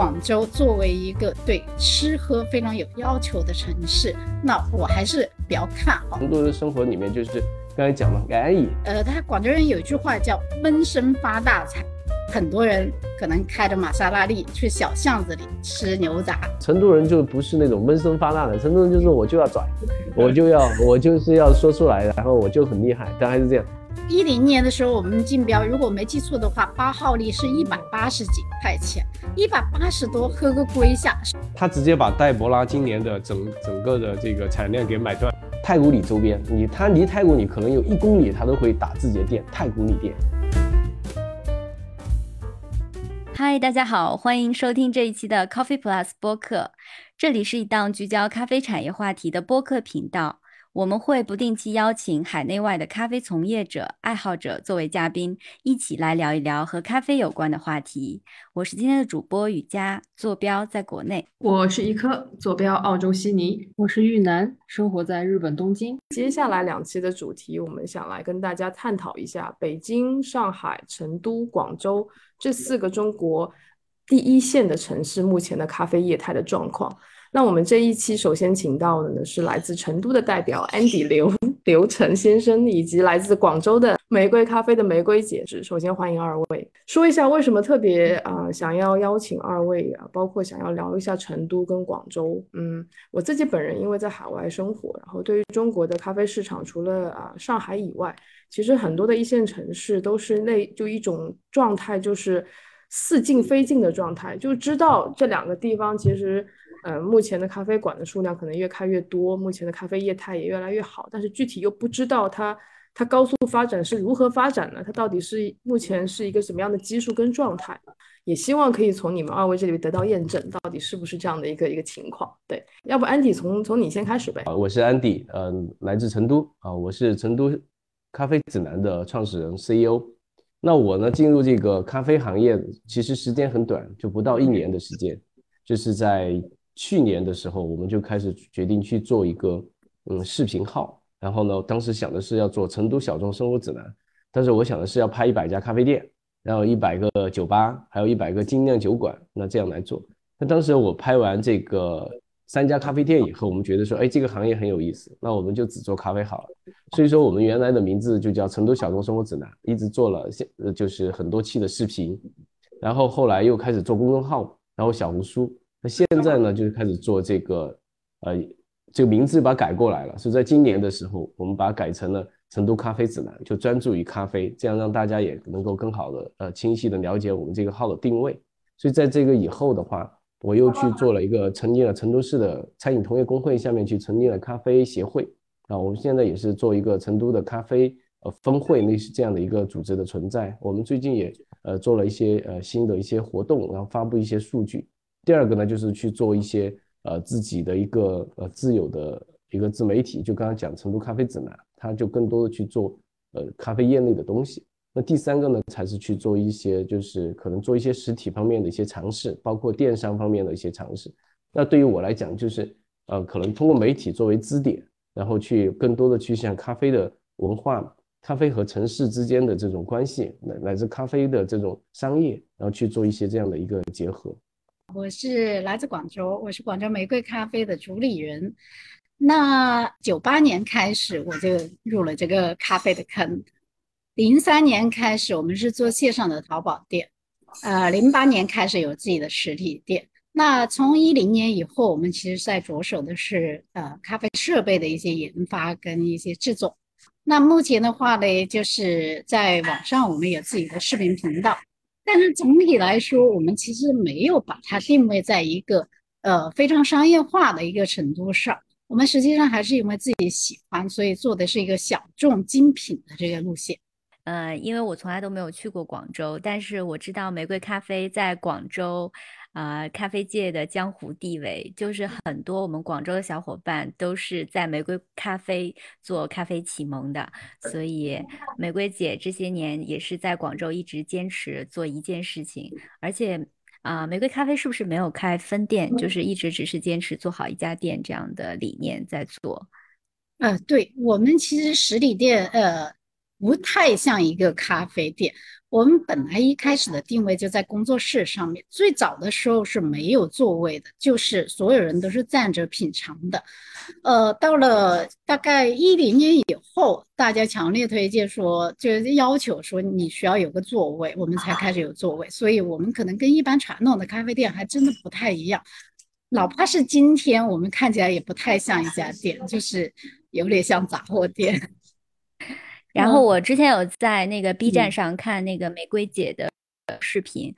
广州作为一个对吃喝非常有要求的城市，那我还是比较看好。成都的生活里面就是刚才讲嘛，安逸。呃，他广州人有一句话叫“闷声发大财”，很多人可能开着玛莎拉蒂去小巷子里吃牛杂。成都人就不是那种闷声发大的，成都人就是我就要拽，我就要我就是要说出来，然后我就很厉害，但还是这样。一零年的时候，我们竞标，如果没记错的话，八号力是一百八十几块钱，一百八十多，喝个龟下。他直接把戴博拉今年的整整个的这个产量给买断。太古里周边，你他离太古里可能有一公里，他都会打自己的店，太古里店。嗨，大家好，欢迎收听这一期的 Coffee Plus 播客，这里是一档聚焦咖啡产业话题的播客频道。我们会不定期邀请海内外的咖啡从业者、爱好者作为嘉宾，一起来聊一聊和咖啡有关的话题。我是今天的主播雨佳，坐标在国内；我是一颗，坐标澳洲悉尼；我是玉南，生活在日本东京。接下来两期的主题，我们想来跟大家探讨一下北京、上海、成都、广州这四个中国第一线的城市目前的咖啡业态的状况。那我们这一期首先请到的呢是来自成都的代表 Andy 刘 刘成先生，以及来自广州的玫瑰咖啡的玫瑰姐。首先欢迎二位，说一下为什么特别啊想要邀请二位啊，包括想要聊一下成都跟广州。嗯，我自己本人因为在海外生活，然后对于中国的咖啡市场，除了啊上海以外，其实很多的一线城市都是那就一种状态，就是似近非近的状态，就知道这两个地方其实。呃，目前的咖啡馆的数量可能越开越多，目前的咖啡业态也越来越好，但是具体又不知道它它高速发展是如何发展的，它到底是目前是一个什么样的基数跟状态，也希望可以从你们二位这里得到验证，到底是不是这样的一个一个情况。对，要不安迪从从你先开始呗。啊，我是安迪，嗯，来自成都啊，我是成都咖啡指南的创始人 CEO。那我呢，进入这个咖啡行业其实时间很短，就不到一年的时间，就是在。去年的时候，我们就开始决定去做一个嗯视频号，然后呢，当时想的是要做成都小众生活指南，但是我想的是要拍一百家咖啡店，然后一百个酒吧，还有一百个精酿酒馆，那这样来做。那当时我拍完这个三家咖啡店以后，我们觉得说，哎，这个行业很有意思，那我们就只做咖啡好了。所以说，我们原来的名字就叫成都小众生活指南，一直做了现就是很多期的视频，然后后来又开始做公众号，然后小红书。那现在呢，就是开始做这个，呃，这个名字把它改过来了。是在今年的时候，我们把它改成了成都咖啡指南，就专注于咖啡，这样让大家也能够更好的、呃，清晰的了解我们这个号的定位。所以在这个以后的话，我又去做了一个成立了成都市的餐饮同业工会下面去成立了咖啡协会啊。我们现在也是做一个成都的咖啡呃分会，类似这样的一个组织的存在。我们最近也呃做了一些呃新的一些活动，然后发布一些数据。第二个呢，就是去做一些呃自己的一个呃自有的一个自媒体，就刚刚讲成都咖啡指南，它就更多的去做呃咖啡业内的东西。那第三个呢，才是去做一些就是可能做一些实体方面的一些尝试，包括电商方面的一些尝试。那对于我来讲，就是呃可能通过媒体作为支点，然后去更多的去向咖啡的文化、咖啡和城市之间的这种关系，乃乃至咖啡的这种商业，然后去做一些这样的一个结合。我是来自广州，我是广州玫瑰咖啡的主理人。那九八年开始我就入了这个咖啡的坑。零三年开始我们是做线上的淘宝店，呃，零八年开始有自己的实体店。那从一零年以后，我们其实在着手的是呃咖啡设备的一些研发跟一些制作。那目前的话呢，就是在网上我们有自己的视频频道。但是总体来说，我们其实没有把它定位在一个呃非常商业化的一个程度上。我们实际上还是因为自己喜欢，所以做的是一个小众精品的这个路线。呃，因为我从来都没有去过广州，但是我知道玫瑰咖啡在广州。啊，咖啡界的江湖地位，就是很多我们广州的小伙伴都是在玫瑰咖啡做咖啡启蒙的，所以玫瑰姐这些年也是在广州一直坚持做一件事情，而且啊，玫瑰咖啡是不是没有开分店，就是一直只是坚持做好一家店这样的理念在做？呃，对我们其实实体店呃不太像一个咖啡店。我们本来一开始的定位就在工作室上面，最早的时候是没有座位的，就是所有人都是站着品尝的。呃，到了大概一零年以后，大家强烈推荐说，就是要求说你需要有个座位，我们才开始有座位。所以，我们可能跟一般传统的咖啡店还真的不太一样。哪怕是今天，我们看起来也不太像一家店，就是有点像杂货店。然后我之前有在那个 B 站上看那个玫瑰姐的视频，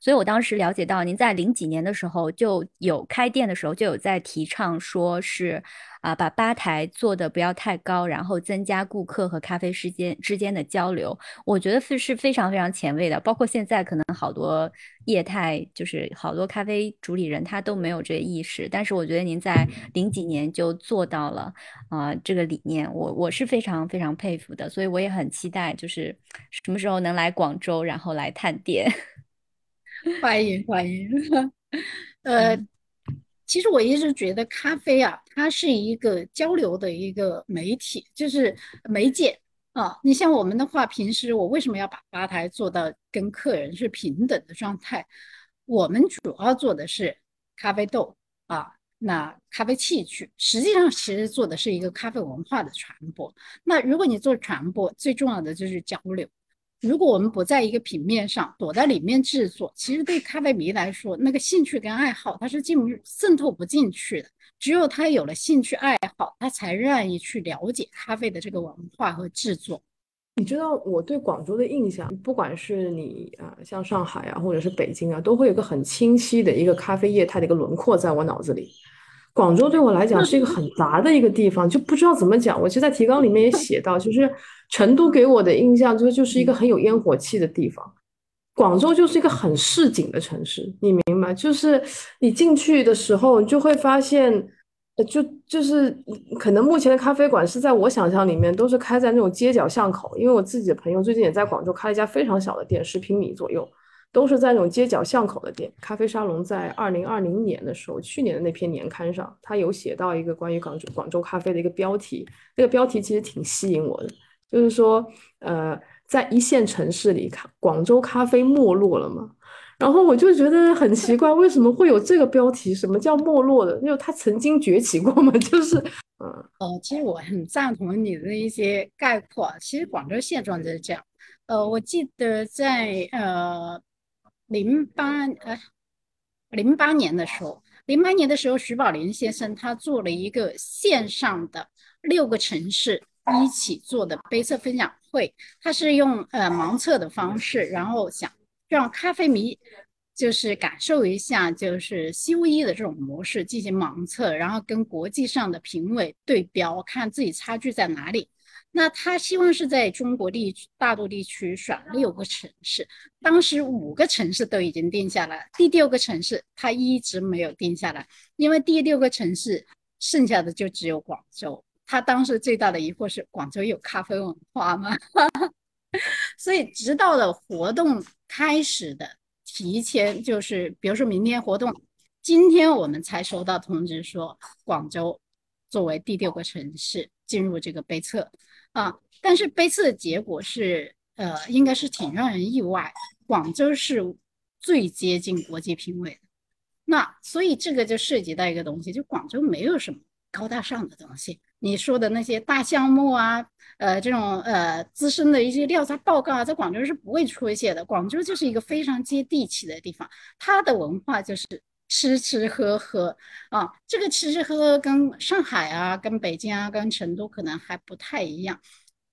所以我当时了解到您在零几年的时候就有开店的时候就有在提倡说是。啊，把吧台做的不要太高，然后增加顾客和咖啡师间之间的交流，我觉得是是非常非常前卫的。包括现在可能好多业态，就是好多咖啡主理人他都没有这个意识，但是我觉得您在零几年就做到了啊，这个理念，我我是非常非常佩服的，所以我也很期待，就是什么时候能来广州，然后来探店。欢迎欢迎，呃。其实我一直觉得咖啡啊，它是一个交流的一个媒体，就是媒介啊。你像我们的话，平时我为什么要把吧台做到跟客人是平等的状态？我们主要做的是咖啡豆啊，那咖啡器具，实际上其实做的是一个咖啡文化的传播。那如果你做传播，最重要的就是交流。如果我们不在一个平面上，躲在里面制作，其实对咖啡迷来说，那个兴趣跟爱好它是进不渗透不进去的。只有他有了兴趣爱好，他才愿意去了解咖啡的这个文化和制作。你知道我对广州的印象，不管是你啊，像上海啊，或者是北京啊，都会有个很清晰的一个咖啡业态的一个轮廓在我脑子里。广州对我来讲是一个很杂的一个地方，就不知道怎么讲。我其实，在提纲里面也写到，就是成都给我的印象就是就是一个很有烟火气的地方，广州就是一个很市井的城市，你明白？就是你进去的时候，你就会发现，就就是可能目前的咖啡馆是在我想象里面都是开在那种街角巷口，因为我自己的朋友最近也在广州开了一家非常小的店，十平米左右。都是在那种街角巷口的店。咖啡沙龙在二零二零年的时候，去年的那篇年刊上，他有写到一个关于广州广州咖啡的一个标题。那个标题其实挺吸引我的，就是说，呃，在一线城市里，广州咖啡没落了吗？然后我就觉得很奇怪，为什么会有这个标题？什么叫没落的？因为它曾经崛起过吗？就是，嗯，哦，其实我很赞同你的一些概括。其实广州现状就是这样。呃，我记得在呃。零八呃，零八年的时候，零八年的时候，徐宝林先生他做了一个线上的六个城市一起做的杯测分享会，他是用呃盲测的方式，然后想让咖啡迷就是感受一下就是西屋一的这种模式进行盲测，然后跟国际上的评委对标，看自己差距在哪里。那他希望是在中国地大陆地区选六个城市，当时五个城市都已经定下来，第六个城市他一直没有定下来，因为第六个城市剩下的就只有广州。他当时最大的疑惑是广州有咖啡文化吗？所以直到了活动开始的提前，就是比如说明天活动，今天我们才收到通知说广州作为第六个城市进入这个杯测。啊，但是杯测的结果是，呃，应该是挺让人意外。广州是最接近国际评委的，那所以这个就涉及到一个东西，就广州没有什么高大上的东西。你说的那些大项目啊，呃，这种呃资深的一些调查报告啊，在广州是不会出现的。广州就是一个非常接地气的地方，它的文化就是吃吃喝喝啊。这个吃吃喝喝跟上海啊、跟北京啊、跟成都可能还不太一样。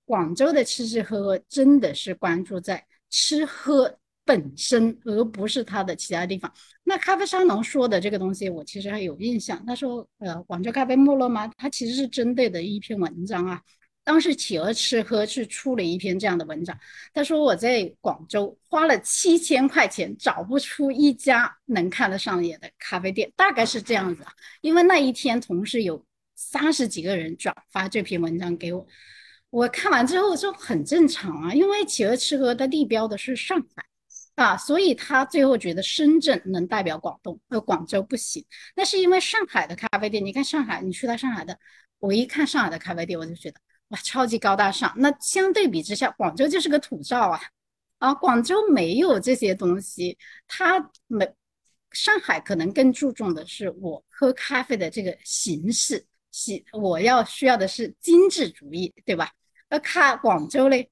广州的吃吃喝喝真的是关注在吃喝本身，而不是它的其他地方。那咖啡沙龙说的这个东西，我其实还有印象。他说：“呃，广州咖啡没落吗？”他其实是针对的一篇文章啊。当时企鹅吃喝是出了一篇这样的文章。他说：“我在广州花了七千块钱，找不出一家能看得上眼的咖啡店，大概是这样子啊。因为那一天同时有三十几个人转发这篇文章给我。”我看完之后就很正常啊，因为企鹅吃喝它立标的是上海啊，所以他最后觉得深圳能代表广东，而广州不行。那是因为上海的咖啡店，你看上海，你去到上海的，我一看上海的咖啡店，我就觉得超级高大上。那相对比之下，广州就是个土灶啊，啊，广州没有这些东西，它没。上海可能更注重的是我喝咖啡的这个形式，形我要需要的是精致主义，对吧？而看广州嘞，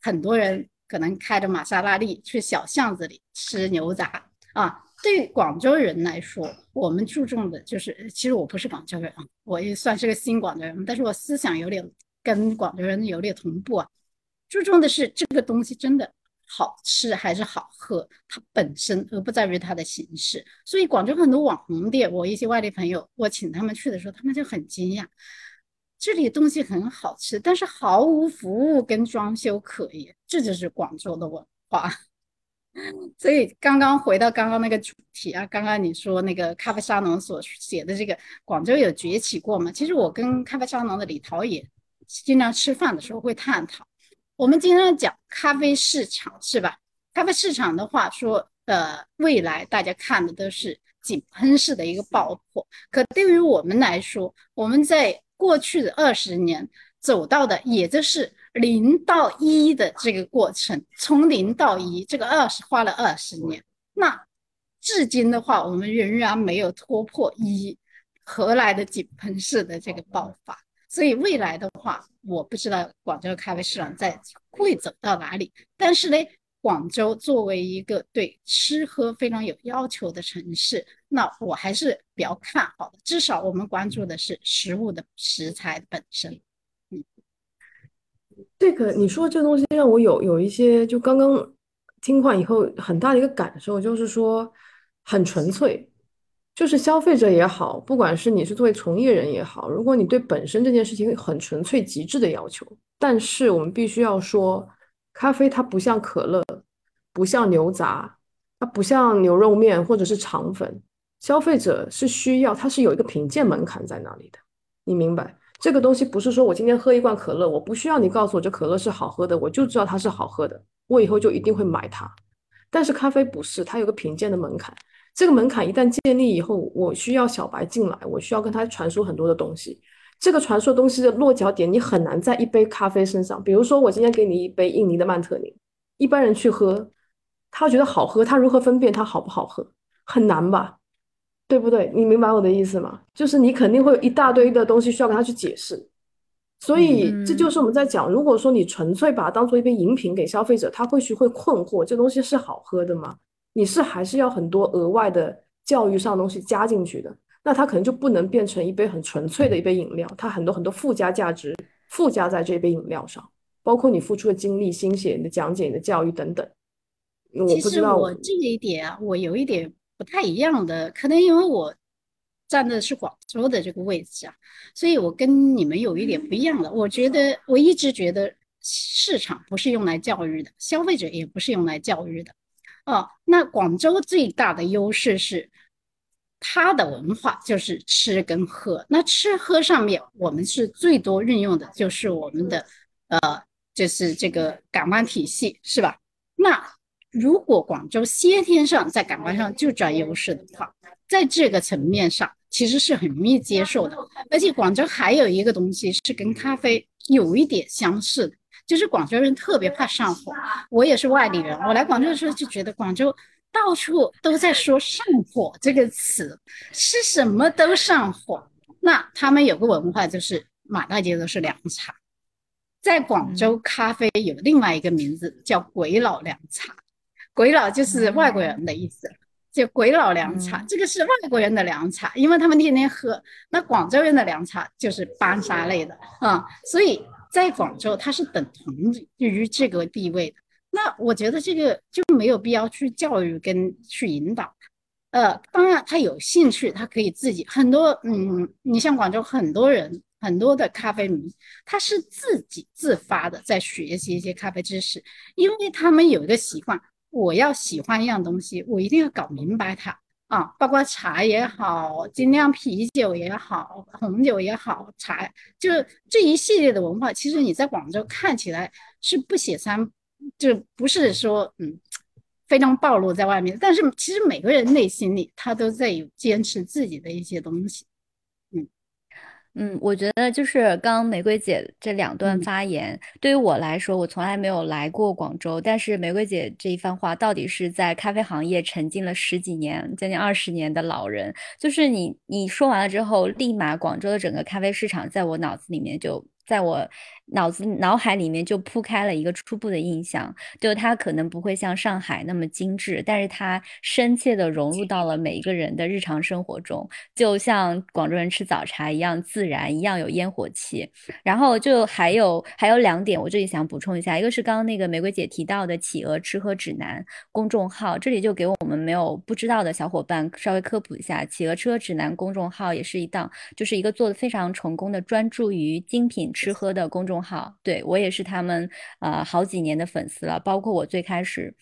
很多人可能开着玛莎拉蒂去小巷子里吃牛杂啊。对广州人来说，我们注重的就是，其实我不是广州人啊，我也算是个新广州人，但是我思想有点跟广州人有点同步啊。注重的是这个东西真的。好吃还是好喝，它本身而不在于它的形式。所以广州很多网红店，我一些外地朋友，我请他们去的时候，他们就很惊讶，这里东西很好吃，但是毫无服务跟装修可言。这就是广州的文化。所以刚刚回到刚刚那个主题啊，刚刚你说那个咖啡沙龙所写的这个广州有崛起过吗？其实我跟咖啡沙龙的李涛也经常吃饭的时候会探讨。我们经常讲咖啡市场是吧？咖啡市场的话说，呃，未来大家看的都是井喷式的一个爆破。可对于我们来说，我们在过去的二十年走到的，也就是零到一的这个过程。从零到一，这个二十花了二十年。那至今的话，我们仍然没有突破一，何来的井喷式的这个爆发？所以未来的话，我不知道广州的咖啡市场在会走到哪里。但是呢，广州作为一个对吃喝非常有要求的城市，那我还是比较看好的。至少我们关注的是食物的食材本身。嗯，这个你说这东西让我有有一些，就刚刚听完以后很大的一个感受，就是说很纯粹。就是消费者也好，不管是你是作为从业人也好，如果你对本身这件事情很纯粹、极致的要求，但是我们必须要说，咖啡它不像可乐，不像牛杂，它不像牛肉面或者是肠粉，消费者是需要，它是有一个品鉴门槛在那里的，你明白？这个东西不是说我今天喝一罐可乐，我不需要你告诉我这可乐是好喝的，我就知道它是好喝的，我以后就一定会买它。但是咖啡不是，它有个品鉴的门槛。这个门槛一旦建立以后，我需要小白进来，我需要跟他传输很多的东西。这个传输东西的落脚点，你很难在一杯咖啡身上。比如说，我今天给你一杯印尼的曼特宁，一般人去喝，他觉得好喝，他如何分辨它好不好喝？很难吧？对不对？你明白我的意思吗？就是你肯定会有一大堆的东西需要跟他去解释。所以这就是我们在讲，如果说你纯粹把它当做一杯饮品给消费者，他会去会困惑：这东西是好喝的吗？你是还是要很多额外的教育上东西加进去的，那它可能就不能变成一杯很纯粹的一杯饮料，它很多很多附加价值附加在这杯饮料上，包括你付出的精力、心血、你的讲解、你的教育等等。其实我这一点啊，我有一点不太一样的，可能因为我站的是广州的这个位置啊，所以我跟你们有一点不一样的。我觉得我一直觉得市场不是用来教育的，消费者也不是用来教育的。哦，那广州最大的优势是它的文化就是吃跟喝。那吃喝上面，我们是最多运用的就是我们的呃，就是这个感官体系，是吧？那如果广州先天上在感官上就占优势的话，在这个层面上其实是很容易接受的。而且广州还有一个东西是跟咖啡有一点相似的。就是广州人特别怕上火，我也是外地人，我来广州的时候就觉得广州到处都在说上火这个词，吃什么都上火。那他们有个文化就是满大街都是凉茶，在广州咖啡有另外一个名字叫鬼佬凉茶，鬼佬就是外国人的意思，就鬼佬凉茶，这个是外国人的凉茶，因为他们天天喝。那广州人的凉茶就是班沙类的啊，所以。在广州，它是等同于这个地位的。那我觉得这个就没有必要去教育跟去引导。呃，当然他有兴趣，他可以自己很多。嗯，你像广州很多人，很多的咖啡迷，他是自己自发的在学习一些咖啡知识，因为他们有一个习惯，我要喜欢一样东西，我一定要搞明白它。啊，包括茶也好，精酿啤酒也好，红酒也好，茶就是这一系列的文化，其实你在广州看起来是不显山，就不是说嗯非常暴露在外面。但是其实每个人内心里他都在有坚持自己的一些东西。嗯，嗯，我觉得就是刚玫瑰姐这两段发言，对于我来说，我从来没有来过广州，但是玫瑰姐这一番话，到底是在咖啡行业沉浸了十几年、将近二十年的老人，就是你你说完了之后，立马广州的整个咖啡市场在我脑子里面就。在我脑子脑海里面就铺开了一个初步的印象，就它可能不会像上海那么精致，但是它深切的融入到了每一个人的日常生活中，就像广州人吃早茶一样自然，一样有烟火气。然后就还有还有两点，我这里想补充一下，一个是刚刚那个玫瑰姐提到的企鹅吃喝指南公众号，这里就给我们没有不知道的小伙伴稍微科普一下，企鹅吃喝指南公众号也是一档，就是一个做的非常成功的，专注于精品。吃喝的公众号，对我也是他们呃好几年的粉丝了，包括我最开始。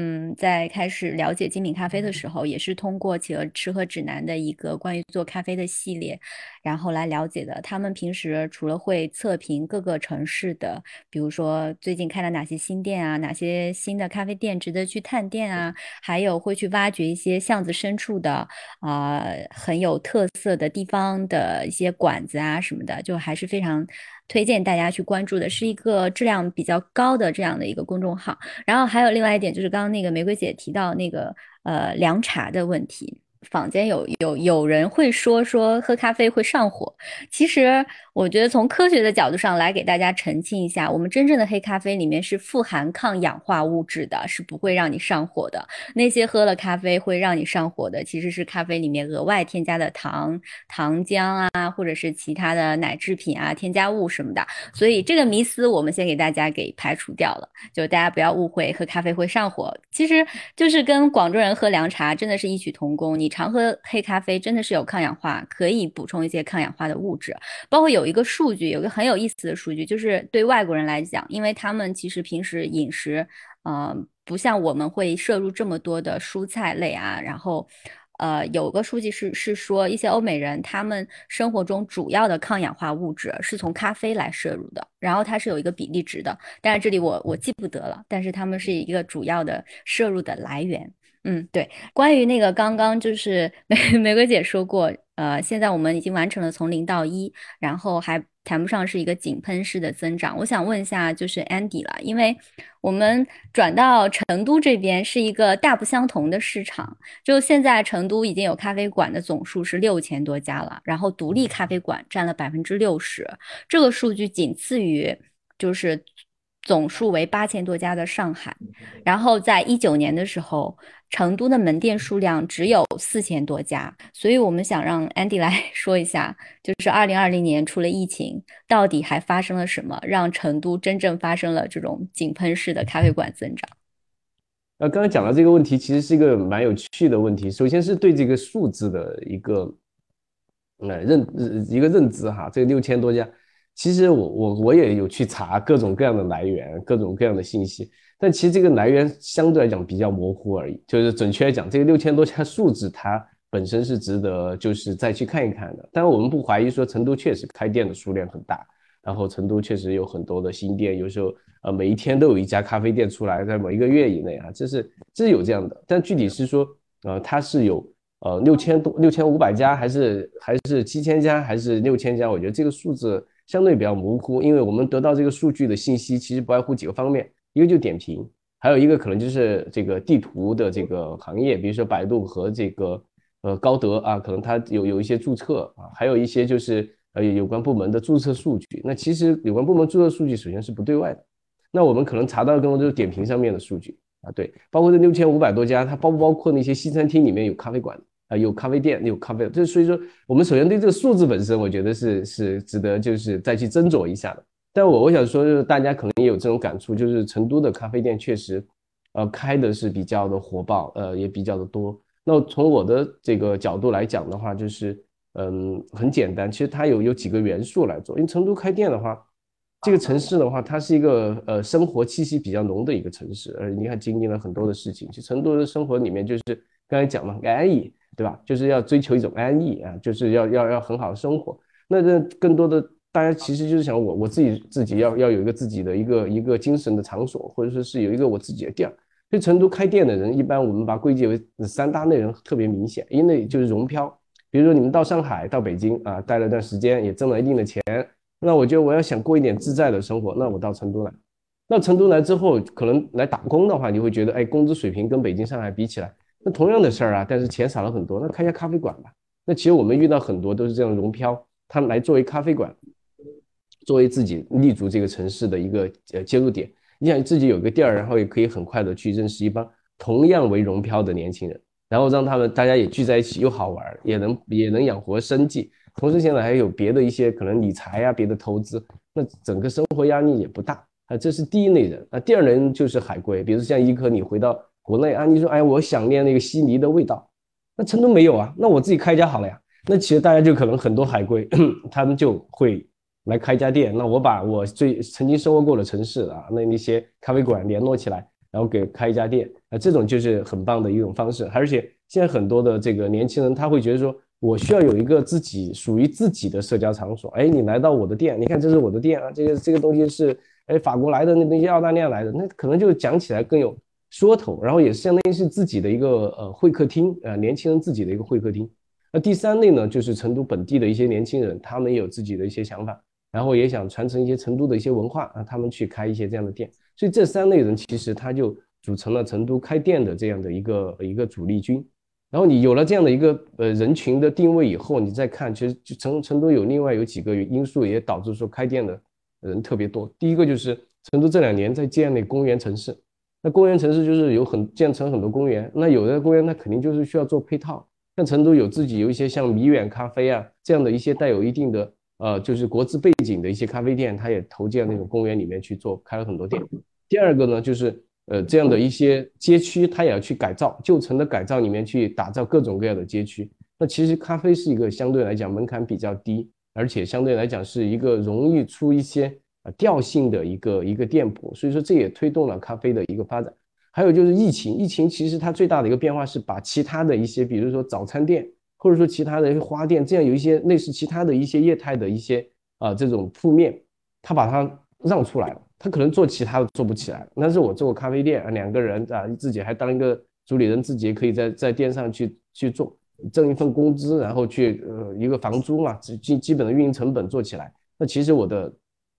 嗯，在开始了解精品咖啡的时候，也是通过企鹅吃喝指南的一个关于做咖啡的系列，然后来了解的。他们平时除了会测评各个城市的，比如说最近开了哪些新店啊，哪些新的咖啡店值得去探店啊，还有会去挖掘一些巷子深处的啊很有特色的地方的一些馆子啊什么的，就还是非常。推荐大家去关注的是一个质量比较高的这样的一个公众号，然后还有另外一点就是刚刚那个玫瑰姐提到那个呃凉茶的问题。坊间有有有人会说说喝咖啡会上火，其实我觉得从科学的角度上来给大家澄清一下，我们真正的黑咖啡里面是富含抗氧化物质的，是不会让你上火的。那些喝了咖啡会让你上火的，其实是咖啡里面额外添加的糖、糖浆啊，或者是其他的奶制品啊、添加物什么的。所以这个迷思我们先给大家给排除掉了，就大家不要误会喝咖啡会上火，其实就是跟广州人喝凉茶真的是异曲同工。你。常喝黑咖啡真的是有抗氧化，可以补充一些抗氧化的物质。包括有一个数据，有个很有意思的数据，就是对外国人来讲，因为他们其实平时饮食，呃，不像我们会摄入这么多的蔬菜类啊。然后，呃，有个数据是是说，一些欧美人他们生活中主要的抗氧化物质是从咖啡来摄入的，然后它是有一个比例值的，但是这里我我记不得了，但是他们是一个主要的摄入的来源。嗯，对，关于那个刚刚就是 玫玫瑰姐说过，呃，现在我们已经完成了从零到一，然后还谈不上是一个井喷式的增长。我想问一下，就是 Andy 了，因为我们转到成都这边是一个大不相同的市场，就现在成都已经有咖啡馆的总数是六千多家了，然后独立咖啡馆占了百分之六十，这个数据仅次于就是。总数为八千多家的上海，然后在一九年的时候，成都的门店数量只有四千多家，所以我们想让 Andy 来 说一下，就是二零二零年出了疫情，到底还发生了什么，让成都真正发生了这种井喷式的咖啡馆增长？呃，刚才讲到这个问题，其实是一个蛮有趣的问题。首先是对这个数字的一个呃认一个认知哈，这个六千多家。其实我我我也有去查各种各样的来源，各种各样的信息，但其实这个来源相对来讲比较模糊而已。就是准确来讲，这个六千多家数字它本身是值得就是再去看一看的。但我们不怀疑说成都确实开店的数量很大，然后成都确实有很多的新店，有时候呃每一天都有一家咖啡店出来，在某一个月以内啊，这是这是有这样的。但具体是说呃它是有呃六千多六千五百家，还是还是七千家，还是六千家？我觉得这个数字。相对比较模糊，因为我们得到这个数据的信息，其实不外乎几个方面，一个就点评，还有一个可能就是这个地图的这个行业，比如说百度和这个呃高德啊，可能它有有一些注册啊，还有一些就是呃有关部门的注册数据。那其实有关部门注册数据首先是不对外的，那我们可能查到的更多就是点评上面的数据啊，对，包括这六千五百多家，它包不包括那些西餐厅里面有咖啡馆？啊，有咖啡店，有咖啡，就所以说，我们首先对这个数字本身，我觉得是是值得就是再去斟酌一下的。但我我想说，就是大家可能也有这种感触，就是成都的咖啡店确实，呃，开的是比较的火爆，呃，也比较的多。那从我的这个角度来讲的话，就是嗯，很简单，其实它有有几个元素来做。因为成都开店的话，这个城市的话，它是一个呃生活气息比较浓的一个城市，而你看经历了很多的事情，其实成都的生活里面就是刚才讲嘛，安逸。对吧？就是要追求一种安逸啊，就是要要要很好的生活。那这更多的大家其实就是想我我自己自己要要有一个自己的一个一个精神的场所，或者说是有一个我自己的店。所以成都开店的人，一般我们把归结为三大类人特别明显，一类就是融漂，比如说你们到上海、到北京啊，待了段时间，也挣了一定的钱，那我觉得我要想过一点自在的生活，那我到成都来。那成都来之后，可能来打工的话，你会觉得，哎，工资水平跟北京、上海比起来，同样的事儿啊，但是钱少了很多。那开家咖啡馆吧。那其实我们遇到很多都是这样融漂，他们来作为咖啡馆，作为自己立足这个城市的一个呃接入点。你想自己有个店儿，然后也可以很快的去认识一帮同样为融漂的年轻人，然后让他们大家也聚在一起，又好玩，也能也能养活生计。同时现在还有别的一些可能理财啊，别的投资，那整个生活压力也不大。啊，这是第一类人。那第二类人就是海归，比如像一科，你回到国内啊，你说哎，我想念那个悉尼的味道，那成都没有啊，那我自己开一家好了呀。那其实大家就可能很多海归，他们就会来开一家店。那我把我最曾经生活过的城市啊，那那些咖啡馆联络起来，然后给开一家店，啊，这种就是很棒的一种方式。而且现在很多的这个年轻人，他会觉得说，我需要有一个自己属于自己的社交场所。哎，你来到我的店，你看这是我的店啊，这个这个东西是。哎，法国来的那那些澳大利亚来的，那可能就讲起来更有说头，然后也相当于是自己的一个呃会客厅，呃年轻人自己的一个会客厅。那第三类呢，就是成都本地的一些年轻人，他们有自己的一些想法，然后也想传承一些成都的一些文化啊，他们去开一些这样的店。所以这三类人其实他就组成了成都开店的这样的一个一个主力军。然后你有了这样的一个呃人群的定位以后，你再看，其实成成都有另外有几个因素也导致说开店的。人特别多。第一个就是成都这两年在建那公园城市，那公园城市就是有很建成很多公园，那有的公园它肯定就是需要做配套。像成都有自己有一些像米远咖啡啊这样的一些带有一定的呃就是国资背景的一些咖啡店，它也投建那种公园里面去做，开了很多店。第二个呢就是呃这样的一些街区，它也要去改造旧城的改造里面去打造各种各样的街区。那其实咖啡是一个相对来讲门槛比较低。而且相对来讲是一个容易出一些调性的一个一个店铺，所以说这也推动了咖啡的一个发展。还有就是疫情，疫情其实它最大的一个变化是把其他的一些，比如说早餐店或者说其他的一些花店，这样有一些类似其他的一些业态的一些啊这种铺面，它把它让出来了。它可能做其他的做不起来，但是我做个咖啡店啊，两个人啊自己还当一个主理人，自己也可以在在店上去去做。挣一份工资，然后去呃一个房租嘛，基基本的运营成本做起来，那其实我的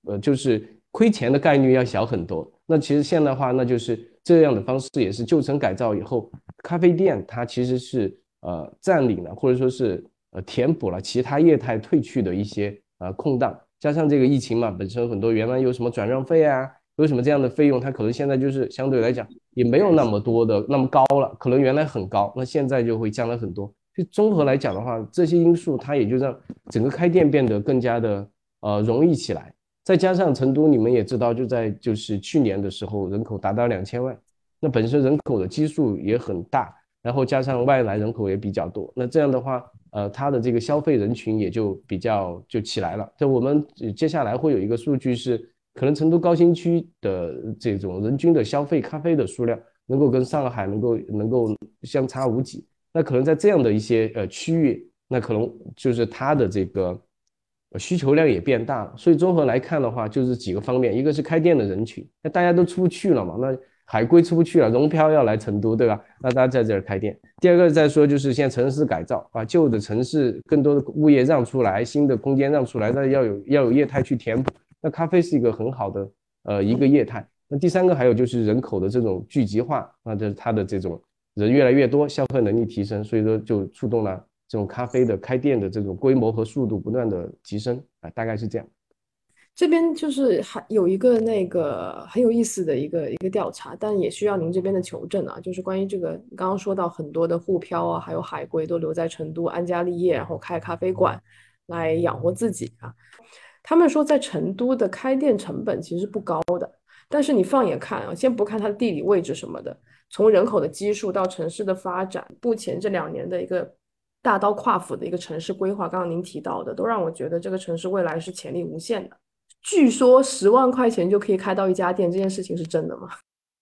呃就是亏钱的概率要小很多。那其实现在的话，那就是这样的方式也是旧城改造以后，咖啡店它其实是呃占领了或者说是呃填补了其他业态退去的一些呃空档，加上这个疫情嘛，本身很多原来有什么转让费啊，有什么这样的费用，它可能现在就是相对来讲也没有那么多的那么高了，可能原来很高，那现在就会降了很多。就综合来讲的话，这些因素它也就让整个开店变得更加的呃容易起来。再加上成都，你们也知道，就在就是去年的时候，人口达到两千万，那本身人口的基数也很大，然后加上外来人口也比较多，那这样的话，呃，它的这个消费人群也就比较就起来了。就我们接下来会有一个数据是，可能成都高新区的这种人均的消费咖啡的数量，能够跟上海能够能够相差无几。那可能在这样的一些呃区域，那可能就是它的这个需求量也变大了。所以综合来看的话，就是几个方面，一个是开店的人群，那大家都出不去了嘛，那海归出不去了，融漂要来成都，对吧？那大家在这儿开店。第二个再说就是现在城市改造，把旧的城市更多的物业让出来，新的空间让出来，那要有要有业态去填补。那咖啡是一个很好的呃一个业态。那第三个还有就是人口的这种聚集化，那就是它的这种。人越来越多，消费能力提升，所以说就触动了这种咖啡的开店的这种规模和速度不断的提升啊，大概是这样。这边就是还有一个那个很有意思的一个一个调查，但也需要您这边的求证啊，就是关于这个刚刚说到很多的沪漂啊，还有海归都留在成都安家立业，然后开咖啡馆来养活自己啊。他们说在成都的开店成本其实不高的，但是你放眼看啊，先不看它的地理位置什么的。从人口的基数到城市的发展，目前这两年的一个大刀跨斧的一个城市规划，刚刚您提到的，都让我觉得这个城市未来是潜力无限的。据说十万块钱就可以开到一家店，这件事情是真的吗？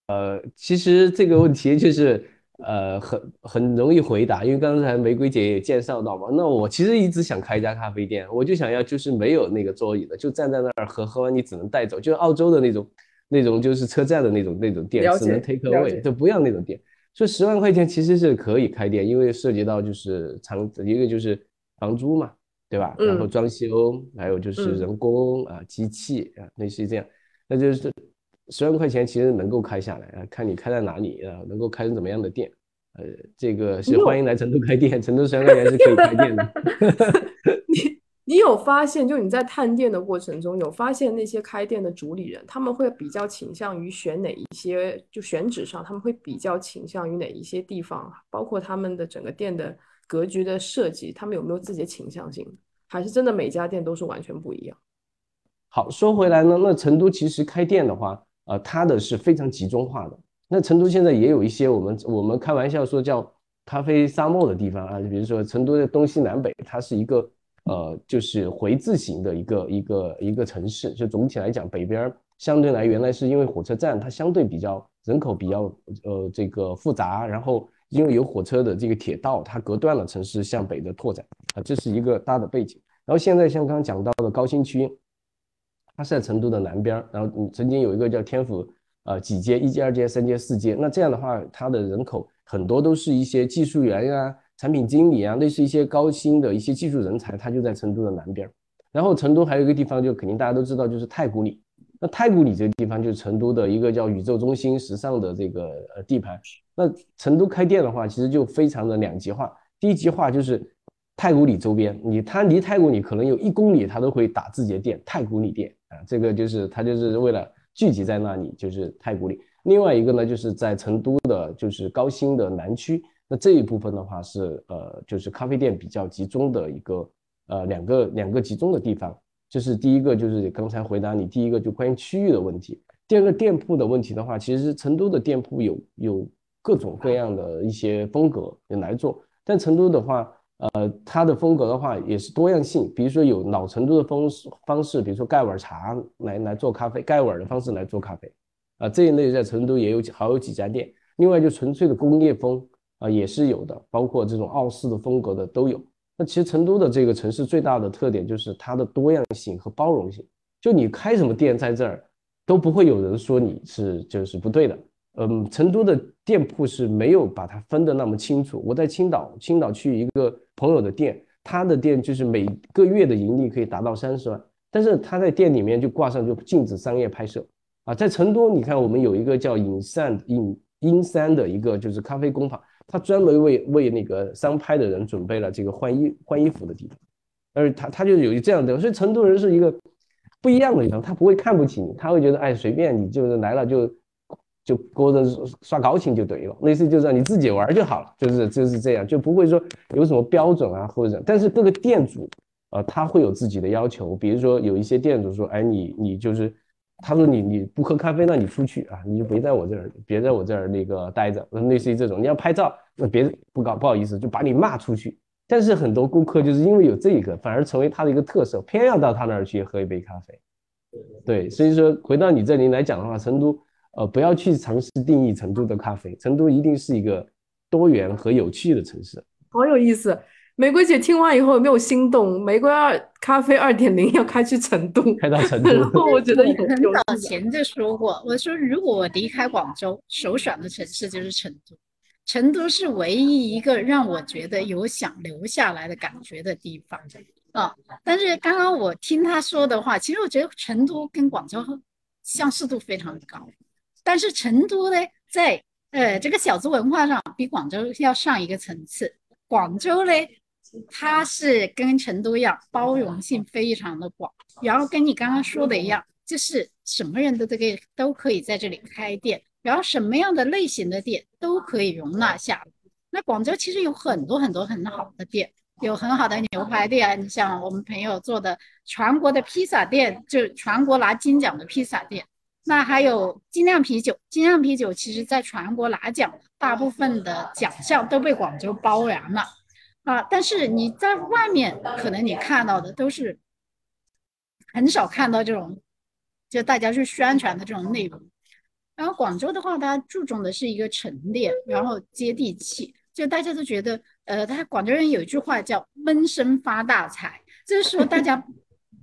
呃，其实这个问题就是呃很很容易回答，因为刚才玫瑰姐也介绍到嘛。那我其实一直想开一家咖啡店，我就想要就是没有那个桌椅的，就站在那儿喝，喝完你只能带走，就是澳洲的那种。那种就是车站的那种那种店，只能 take away，就不要那种店。所以十万块钱其实是可以开店，因为涉及到就是长一个就是房租嘛，对吧？嗯然后装修，还有就是嗯人工啊、机器啊，类似于这样，那就是十万块钱其实能够开下来啊，看你开在哪里啊，能够开成怎么样的店。呃，这个是欢迎来成都开店，成都十万块钱是可以开店的。你有发现，就你在探店的过程中，有发现那些开店的主理人，他们会比较倾向于选哪一些，就选址上，他们会比较倾向于哪一些地方，包括他们的整个店的格局的设计，他们有没有自己的倾向性？还是真的每家店都是完全不一样？好，说回来呢，那成都其实开店的话，呃，它的是非常集中化的。那成都现在也有一些我们我们开玩笑说叫咖啡沙漠的地方啊，比如说成都的东西南北，它是一个呃就是回字形的一个一个一个城市。就总体来讲，北边相对来原来是因为火车站它相对比较人口比较呃这个复杂，然后因为有火车的这个铁道，它隔断了城市向北的拓展啊，这是一个大的背景。然后现在像刚刚讲到的高新区，它是在成都的南边，然后曾经有一个叫天府呃几街，一街、二街、三街、四街。那这样的话，它的人口很多都是一些技术员呀、产品经理啊，类似一些高薪的一些技术人才，他就在成都的南边儿。然后成都还有一个地方，就肯定大家都知道，就是太古里。那太古里这个地方就是成都的一个叫宇宙中心时尚的这个呃地盘。那成都开店的话，其实就非常的两极化。第一极化就是太古里周边，你它离太古里可能有一公里，它都会打自己的店，太古里店啊，这个就是它就是为了聚集在那里，就是太古里。另外一个呢，就是在成都的，就是高新的南区，那这一部分的话是呃，就是咖啡店比较集中的一个呃两个两个集中的地方。这是第一个，就是刚才回答你第一个就关于区域的问题。第二个店铺的问题的话，其实成都的店铺有有各种各样的一些风格来做，但成都的话，呃，它的风格的话也是多样性。比如说有老成都的方式方式，比如说盖碗茶来来做咖啡，盖碗的方式来做咖啡，啊、这一类在成都也有好有几家店。另外就纯粹的工业风啊、也是有的，包括这种奥式的风格的都有。那其实成都的这个城市最大的特点就是它的多样性和包容性。就你开什么店在这儿，都不会有人说你是就是不对的。嗯，成都的店铺是没有把它分得那么清楚。我在青岛，青岛去一个朋友的店，他的店就是每个月的盈利可以达到三十万，但是他在店里面就挂上就禁止商业拍摄啊。在成都，你看我们有一个叫隐山隐阴山的一个就是咖啡工坊。他专门为为那个商拍的人准备了这个换衣换衣服的地方，而他他就有这样的，所以成都人是一个不一样的地方，他不会看不起你，他会觉得哎随便你就是来了就就过着刷高兴就对了，类似就是让你自己玩就好了，就是就是这样，就不会说有什么标准啊或者，但是各个店主呃他会有自己的要求，比如说有一些店主说哎你你就是。他说你你不喝咖啡，那你出去啊，你就别在我这儿，别在我这儿那个待着，类似于这种。你要拍照，那别不搞不好意思，就把你骂出去。但是很多顾客就是因为有这个，反而成为他的一个特色，偏要到他那儿去喝一杯咖啡。对，所以说回到你这里来讲的话，成都呃不要去尝试定义成都的咖啡，成都一定是一个多元和有趣的城市。好有意思。玫瑰姐听完以后有没有心动？玫瑰二咖啡二点零要开去成都，开到成都，然后我觉得有很有早前就说过，我说如果我离开广州，首选的城市就是成都。成都是唯一一个让我觉得有想留下来的感觉的地方啊。但是刚刚我听他说的话，其实我觉得成都跟广州相似度非常高，但是成都呢，在呃这个小资文化上比广州要上一个层次。广州呢，它是跟成都一样，包容性非常的广，然后跟你刚刚说的一样，就是什么人都这个都可以在这里开店，然后什么样的类型的店都可以容纳下。那广州其实有很多很多很好的店，有很好的牛排店，你像我们朋友做的全国的披萨店，就全国拿金奖的披萨店。那还有精酿啤酒，精酿啤酒其实在全国拿奖，大部分的奖项都被广州包揽了。啊，但是你在外面可能你看到的都是很少看到这种，就大家去宣传的这种内容。然后广州的话，大家注重的是一个沉淀，然后接地气。就大家都觉得，呃，他广州人有一句话叫“闷声发大财”，就是说大家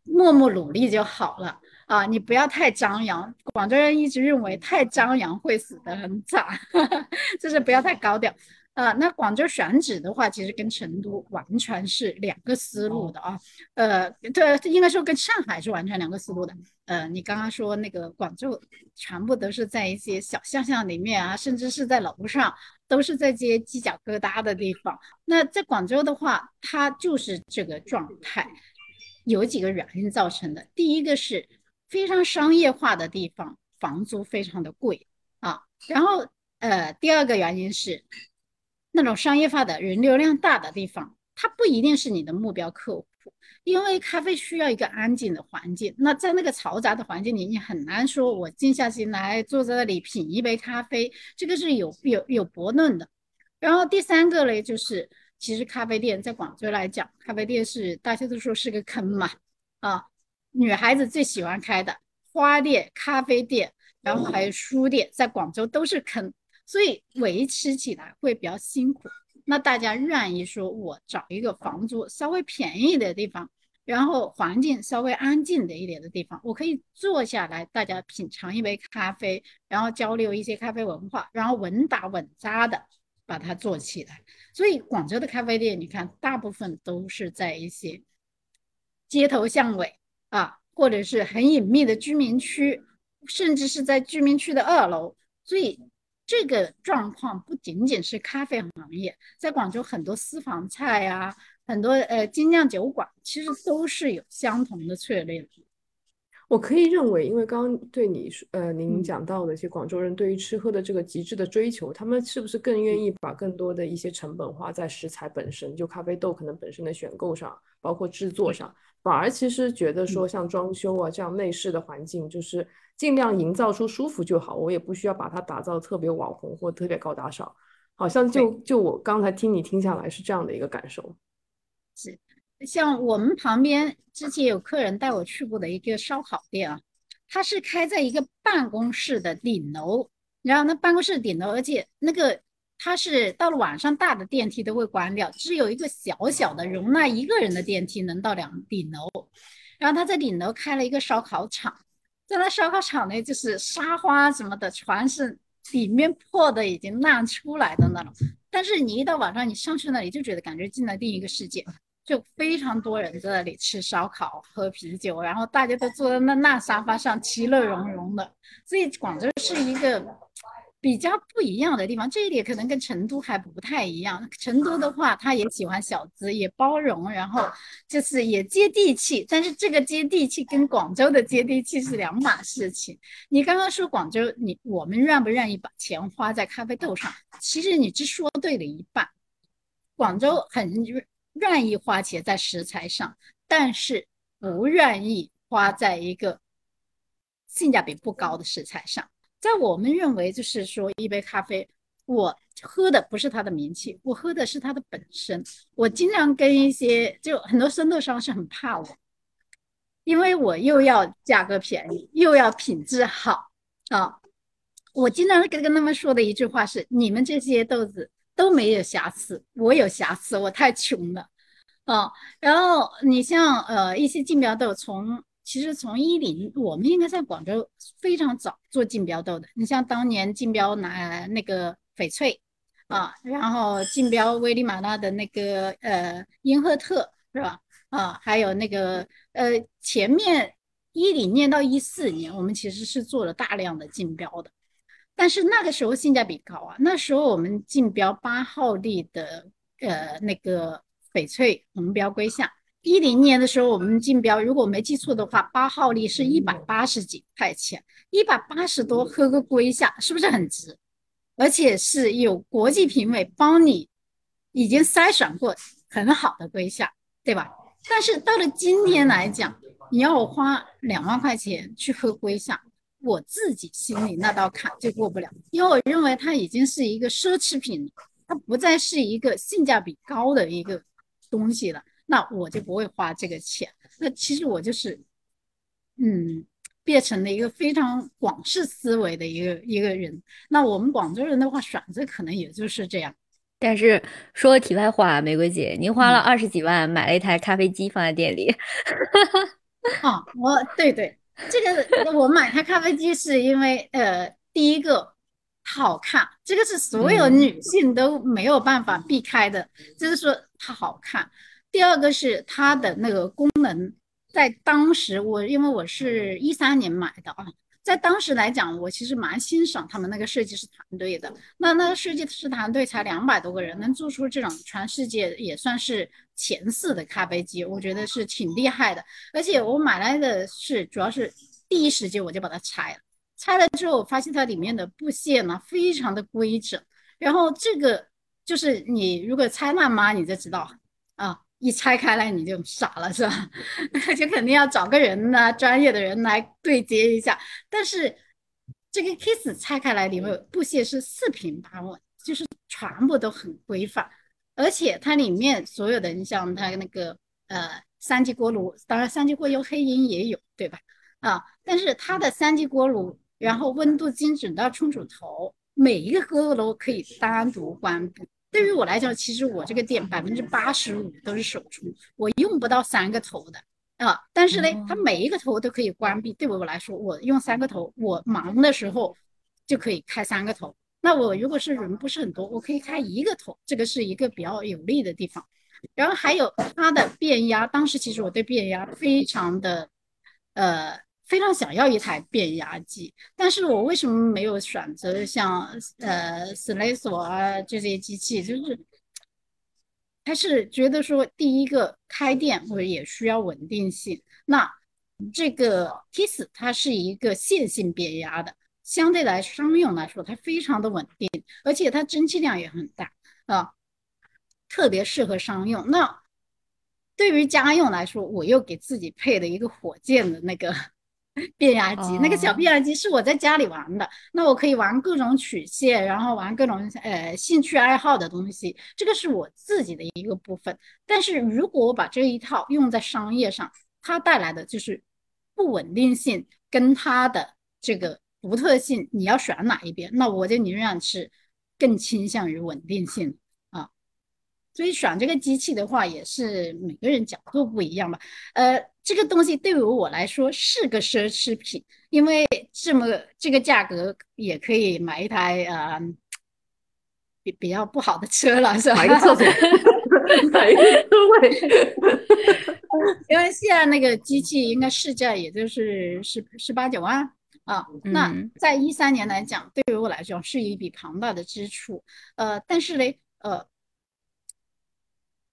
默默努力就好了啊，你不要太张扬。广州人一直认为太张扬会死得很惨，就是不要太高调。呃，那广州选址的话，其实跟成都完全是两个思路的啊。呃，对，应该说跟上海是完全两个思路的。呃，你刚刚说那个广州全部都是在一些小巷巷里面啊，甚至是在楼上，都是在这些犄角旮旯的地方。那在广州的话，它就是这个状态，有几个原因造成的。第一个是非常商业化的地方，房租非常的贵啊。然后，呃，第二个原因是。那种商业化的人流量大的地方，它不一定是你的目标客户，因为咖啡需要一个安静的环境。那在那个嘈杂的环境里，你很难说我静下心来坐在那里品一杯咖啡，这个是有有有悖论的。然后第三个呢，就是其实咖啡店在广州来讲，咖啡店是大家都说是个坑嘛，啊，女孩子最喜欢开的花店、咖啡店，然后还有书店，在广州都是坑。所以维持起来会比较辛苦，那大家愿意说，我找一个房租稍微便宜的地方，然后环境稍微安静的一点的地方，我可以坐下来，大家品尝一杯咖啡，然后交流一些咖啡文化，然后稳打稳扎的把它做起来。所以广州的咖啡店，你看大部分都是在一些街头巷尾啊，或者是很隐秘的居民区，甚至是在居民区的二楼，所以。这个状况不仅仅是咖啡行业，在广州很多私房菜啊，很多呃精酿酒馆，其实都是有相同的策略。我可以认为，因为刚刚对你说，呃，您讲到的一些广州人对于吃喝的这个极致的追求，他们是不是更愿意把更多的一些成本花在食材本身，就咖啡豆可能本身的选购上，包括制作上，反而其实觉得说像装修啊这样内饰的环境就是。尽量营造出舒服就好，我也不需要把它打造特别网红或特别高大上。好像就就我刚才听你听下来是这样的一个感受。是，像我们旁边之前有客人带我去过的一个烧烤店啊，它是开在一个办公室的顶楼，然后那办公室顶楼，而且那个它是到了晚上大的电梯都会关掉，只有一个小小的容纳一个人的电梯能到两顶楼，然后他在顶楼开了一个烧烤场。在那烧烤场呢，就是沙发什么的，全是里面破的已经烂出来的那种。但是你一到晚上，你上去那里就觉得感觉进了另一个世界，就非常多人在那里吃烧烤、喝啤酒，然后大家都坐在那烂沙发上，其乐融融的。所以广州是一个。比较不一样的地方，这一点可能跟成都还不太一样。成都的话，他也喜欢小资，也包容，然后就是也接地气。但是这个接地气跟广州的接地气是两码事情。你刚刚说广州，你我们愿不愿意把钱花在咖啡豆上？其实你只说对了一半。广州很愿意花钱在食材上，但是不愿意花在一个性价比不高的食材上。在我们认为，就是说，一杯咖啡，我喝的不是它的名气，我喝的是它的本身。我经常跟一些就很多生豆商是很怕我，因为我又要价格便宜，又要品质好啊。我经常跟跟他们说的一句话是：你们这些豆子都没有瑕疵，我有瑕疵，我太穷了啊。然后你像呃一些竞标豆从。其实从一零，我们应该在广州非常早做竞标豆的。你像当年竞标拿那个翡翠啊，然后竞标危地马拉的那个呃英赫特是吧？啊，还有那个呃前面一零年到一四年，我们其实是做了大量的竞标的。但是那个时候性价比高啊，那时候我们竞标八号地的呃那个翡翠红标龟象。一零年的时候，我们竞标，如果没记错的话，八号粒是一百八十几块钱，一百八十多喝个龟下，是不是很值？而且是有国际评委帮你已经筛选过很好的龟下，对吧？但是到了今天来讲，你要我花两万块钱去喝龟下，我自己心里那道坎就过不了，因为我认为它已经是一个奢侈品，它不再是一个性价比高的一个东西了。那我就不会花这个钱。那其实我就是，嗯，变成了一个非常广式思维的一个一个人。那我们广州人的话，选择可能也就是这样。但是说题外话，玫瑰姐，您花了二十几万买了一台咖啡机放在店里。啊，我对对，这个我买台咖啡机是因为呃，第一个它好看，这个是所有女性都没有办法避开的，就是说它好看。第二个是它的那个功能，在当时我因为我是一三年买的啊。在当时来讲，我其实蛮欣赏他们那个设计师团队的。那那个设计师团队才两百多个人，能做出这种全世界也算是前四的咖啡机，我觉得是挺厉害的。而且我买来的是，主要是第一时间我就把它拆了，拆了之后发现它里面的布线呢非常的规整。然后这个就是你如果拆烂妈，你就知道。一拆开来你就傻了是吧？那 就肯定要找个人呢，专业的人来对接一下。但是这个 Kiss 拆开来里面布线是四平八稳，就是全部都很规范，而且它里面所有的，你像它那个呃三级锅炉，当然三级锅油黑银也有，对吧？啊，但是它的三级锅炉，然后温度精准到冲煮头，每一个锅炉可以单独关闭。对于我来讲，其实我这个店百分之八十五都是手冲，我用不到三个头的啊。但是呢，它每一个头都可以关闭。对于我来说，我用三个头，我忙的时候就可以开三个头。那我如果是人不是很多，我可以开一个头，这个是一个比较有利的地方。然后还有它的变压，当时其实我对变压非常的呃。非常想要一台变压机，但是我为什么没有选择像呃斯雷索啊这些机器？就是还是觉得说，第一个开店或者也需要稳定性。那这个 Kiss 它是一个线性变压的，相对来商用来说，它非常的稳定，而且它蒸汽量也很大啊，特别适合商用。那对于家用来说，我又给自己配了一个火箭的那个。变压机，那个小变压机是我在家里玩的，那我可以玩各种曲线，然后玩各种呃兴趣爱好的东西，这个是我自己的一个部分。但是如果我把这一套用在商业上，它带来的就是不稳定性跟它的这个独特性，你要选哪一边？那我就宁愿是更倾向于稳定性啊。所以选这个机器的话，也是每个人角度不一样吧，呃。这个东西对于我来说是个奢侈品，因为这么这个价格也可以买一台呃比比较不好的车了，是吧？买个厕所，买一个车位。因为现在那个机器应该市价也就是十十八九万啊。那在一三年来讲，对于我来讲是一笔庞大的支出。呃，但是呢，呃，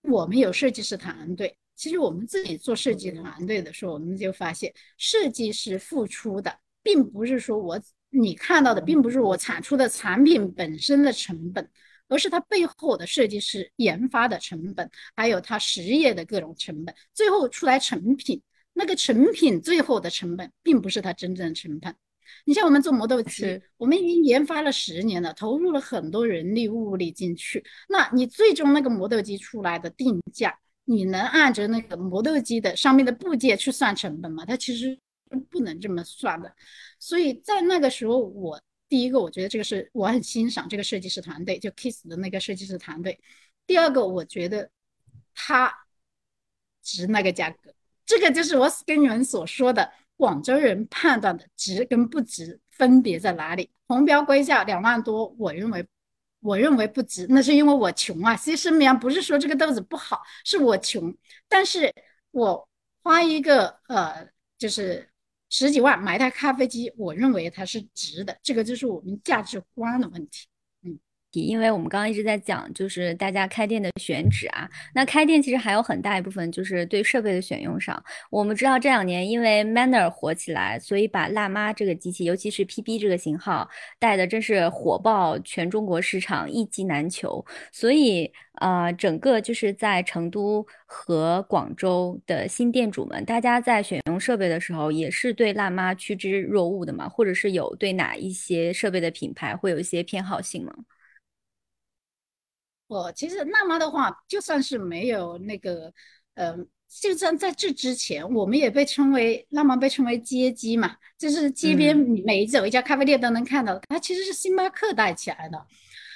我们有设计师团队。其实我们自己做设计团队的时候，我们就发现，设计师付出的并不是说我你看到的，并不是我产出的产品本身的成本，而是它背后的设计师研发的成本，还有它实业的各种成本，最后出来成品，那个成品最后的成本，并不是它真正的成本。你像我们做磨豆机，我们已经研发了十年了，投入了很多人力物力进去，那你最终那个磨豆机出来的定价。你能按着那个磨豆机的上面的部件去算成本吗？它其实不能这么算的。所以在那个时候，我第一个我觉得这个是我很欣赏这个设计师团队，就 Kiss 的那个设计师团队。第二个，我觉得它值那个价格。这个就是我跟你们所说的广州人判断的值跟不值分别在哪里。红标归价两万多，我认为。我认为不值，那是因为我穷啊。其实面不是说这个豆子不好，是我穷。但是我花一个呃，就是十几万买台咖啡机，我认为它是值的。这个就是我们价值观的问题。因为我们刚刚一直在讲，就是大家开店的选址啊，那开店其实还有很大一部分就是对设备的选用上。我们知道这两年因为 Manner 火起来，所以把辣妈这个机器，尤其是 PB 这个型号带的真是火爆全中国市场，一机难求。所以呃，整个就是在成都和广州的新店主们，大家在选用设备的时候，也是对辣妈趋之若鹜的嘛，或者是有对哪一些设备的品牌会有一些偏好性吗？我其实辣妈的话，就算是没有那个，呃，就算在这之前，我们也被称为辣妈，被称为街机嘛，就是街边每走一家咖啡店都能看到，它其实是星巴克带起来的。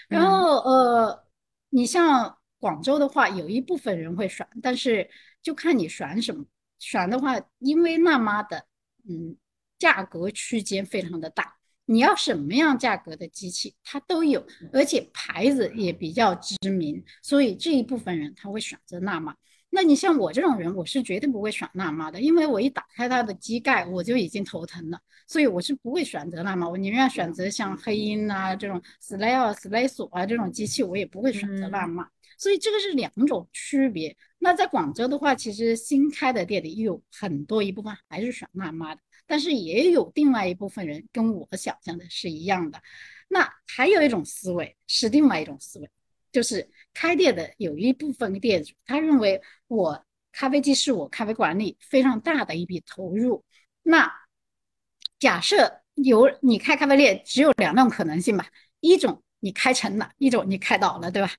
然后呃，你像广州的话，有一部分人会选，但是就看你选什么。选的话，因为辣妈的嗯价格区间非常的大。你要什么样价格的机器，它都有，而且牌子也比较知名，所以这一部分人他会选择纳玛。那你像我这种人，我是绝对不会选纳玛的，因为我一打开它的机盖，我就已经头疼了，所以我是不会选择纳玛，我宁愿选择像黑鹰啊这种 Slay、Slay 索啊这种机器，我也不会选择纳玛。所以这个是两种区别。那在广州的话，其实新开的店里有很多一部分还是选妈妈的，但是也有另外一部分人跟我想象的是一样的。那还有一种思维是另外一种思维，就是开店的有一部分店主，他认为我咖啡机是我咖啡馆里非常大的一笔投入。那假设有你开咖啡店，只有两种可能性吧，一种你开成了，一种你开倒了，对吧？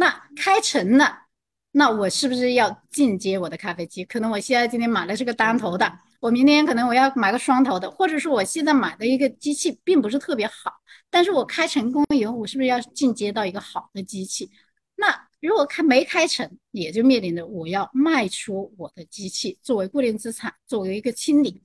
那开成了，那我是不是要进阶我的咖啡机？可能我现在今天买了是个单头的，我明天可能我要买个双头的，或者说我现在买的一个机器并不是特别好，但是我开成功以后，我是不是要进阶到一个好的机器？那如果开没开成，也就面临着我要卖出我的机器作为固定资产，作为一个清理。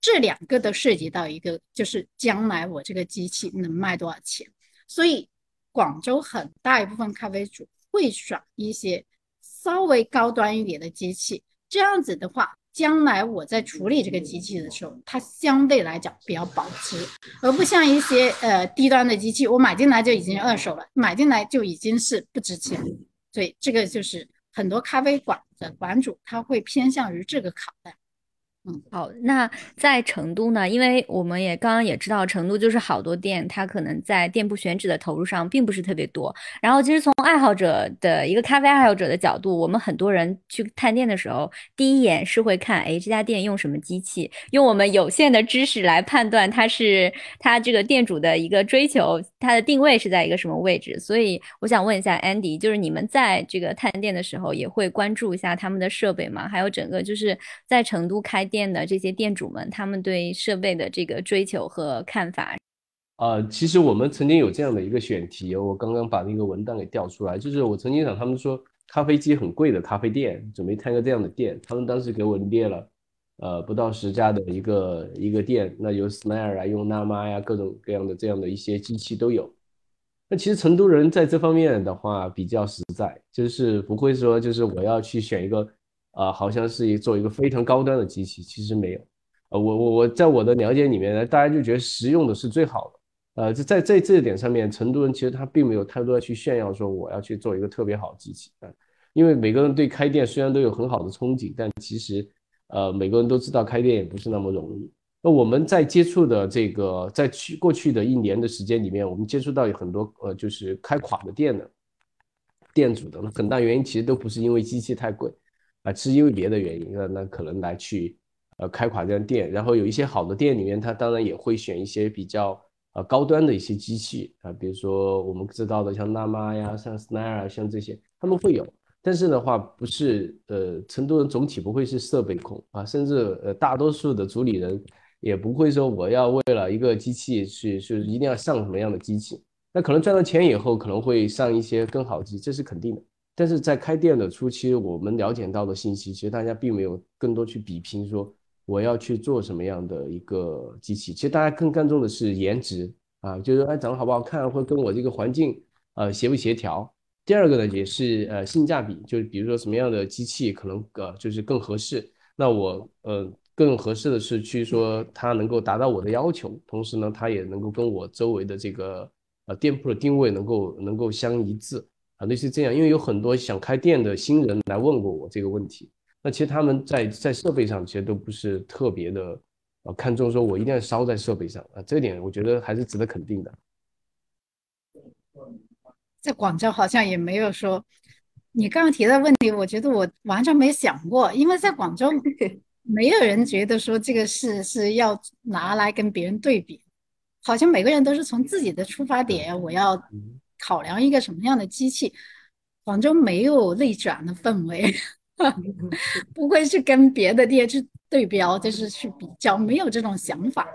这两个都涉及到一个，就是将来我这个机器能卖多少钱，所以。广州很大一部分咖啡主会选一些稍微高端一点的机器，这样子的话，将来我在处理这个机器的时候，它相对来讲比较保值，而不像一些呃低端的机器，我买进来就已经二手了，买进来就已经是不值钱，所以这个就是很多咖啡馆的馆主他会偏向于这个考量。嗯，好，那在成都呢？因为我们也刚刚也知道，成都就是好多店，它可能在店铺选址的投入上并不是特别多。然后，其实从爱好者的一个咖啡爱好者的角度，我们很多人去探店的时候，第一眼是会看，哎，这家店用什么机器？用我们有限的知识来判断它是它这个店主的一个追求，它的定位是在一个什么位置。所以，我想问一下 Andy，就是你们在这个探店的时候，也会关注一下他们的设备吗？还有整个就是在成都开。店的这些店主们，他们对设备的这个追求和看法，呃，其实我们曾经有这样的一个选题，我刚刚把那个文档给调出来，就是我曾经想他们说咖啡机很贵的咖啡店，准备开个这样的店，他们当时给我列了，呃，不到十家的一个一个店，那有 Smile 啊，用纳玛呀，各种各样的这样的一些机器都有。那其实成都人在这方面的话比较实在，就是不会说就是我要去选一个。啊，好像是一做一个非常高端的机器，其实没有。呃，我我我在我的了解里面呢，大家就觉得实用的是最好的。呃，在在这一点上面，成都人其实他并没有太多的去炫耀说我要去做一个特别好的机器啊。因为每个人对开店虽然都有很好的憧憬，但其实呃每个人都知道开店也不是那么容易。那我们在接触的这个在去过去的一年的时间里面，我们接触到有很多呃就是开垮的店的店主的，很大原因其实都不是因为机器太贵。啊，是因为别的原因，那那可能来去，呃，开垮这样店，然后有一些好的店里面，他当然也会选一些比较呃高端的一些机器啊，比如说我们知道的像纳玛呀、像 Snare 啊，像这些他们会有，但是的话不是呃，成都人总体不会是设备控啊，甚至呃大多数的主理人也不会说我要为了一个机器去是一定要上什么样的机器，那可能赚到钱以后可能会上一些更好机，这是肯定的。但是在开店的初期，我们了解到的信息，其实大家并没有更多去比拼，说我要去做什么样的一个机器。其实大家更看重的是颜值啊，就是哎长得好不好看，或跟我这个环境呃协不协调。第二个呢，也是呃性价比，就是比如说什么样的机器可能呃就是更合适。那我呃更合适的是去说它能够达到我的要求，同时呢，它也能够跟我周围的这个呃店铺的定位能够能够相一致啊。类似这样，因为有很多想开店的新人来问过我这个问题。那其实他们在在设备上其实都不是特别的呃看重，说我一定要烧在设备上啊，这点我觉得还是值得肯定的。在广州好像也没有说，你刚刚提的问题，我觉得我完全没想过，因为在广州 没有人觉得说这个事是要拿来跟别人对比，好像每个人都是从自己的出发点，我要。考量一个什么样的机器？广州没有内卷的氛围，不会去跟别的店去对标，就是去比较，没有这种想法。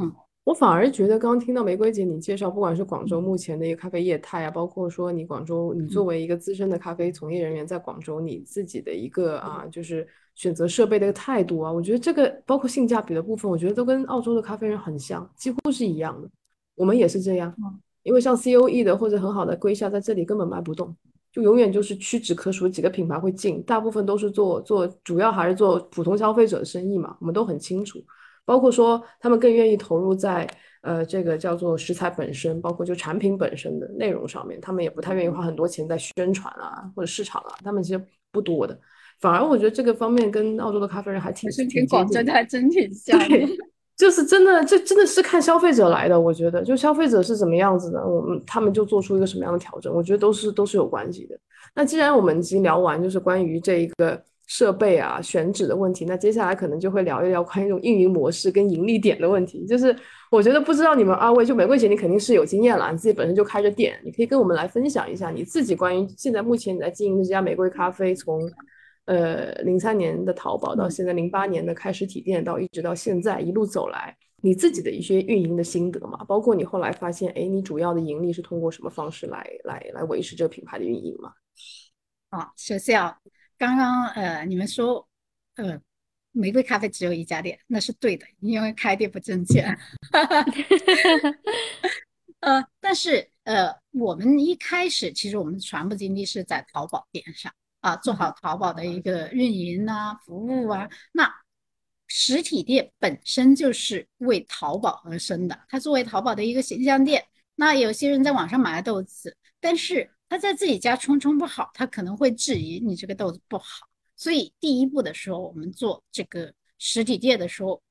嗯，我反而觉得，刚刚听到玫瑰姐你介绍，不管是广州目前的一个咖啡业态啊，包括说你广州，你作为一个资深的咖啡从业人员，在广州你自己的一个啊，就是选择设备的一个态度啊，我觉得这个包括性价比的部分，我觉得都跟澳洲的咖啡人很像，几乎是一样的。我们也是这样，因为像 COE 的或者很好的瑰夏在这里根本卖不动，就永远就是屈指可数几个品牌会进，大部分都是做做主要还是做普通消费者的生意嘛，我们都很清楚。包括说，他们更愿意投入在呃这个叫做食材本身，包括就产品本身的内容上面，他们也不太愿意花很多钱在宣传啊或者市场啊，他们其实不多的。反而我觉得这个方面跟澳洲的咖啡人还挺挺广州的还真挺像。的，就是真的，这真的是看消费者来的。我觉得，就消费者是怎么样子的，我们他们就做出一个什么样的调整，我觉得都是都是有关系的。那既然我们已经聊完，就是关于这一个。设备啊，选址的问题，那接下来可能就会聊一聊关于这种运营模式跟盈利点的问题。就是我觉得不知道你们二位，就玫瑰姐，你肯定是有经验了，你自己本身就开着店，你可以跟我们来分享一下你自己关于现在目前你在经营的这家玫瑰咖啡，从呃零三年的淘宝到现在零八年的开实体店，到一直到现在一路走来，你自己的一些运营的心得嘛，包括你后来发现，哎，你主要的盈利是通过什么方式来来来维持这个品牌的运营嘛？啊，首先啊。刚刚呃，你们说呃，玫瑰咖啡只有一家店，那是对的，因为开店不挣钱。呃，但是呃，我们一开始其实我们的全部精力是在淘宝店上啊，做好淘宝的一个运营啊、服务啊。那实体店本身就是为淘宝而生的，它作为淘宝的一个形象店。那有些人在网上买了豆子，但是。他在自己家冲冲不好，他可能会质疑你这个豆子不好。所以第一步的时候，我们做这个实体店的时候，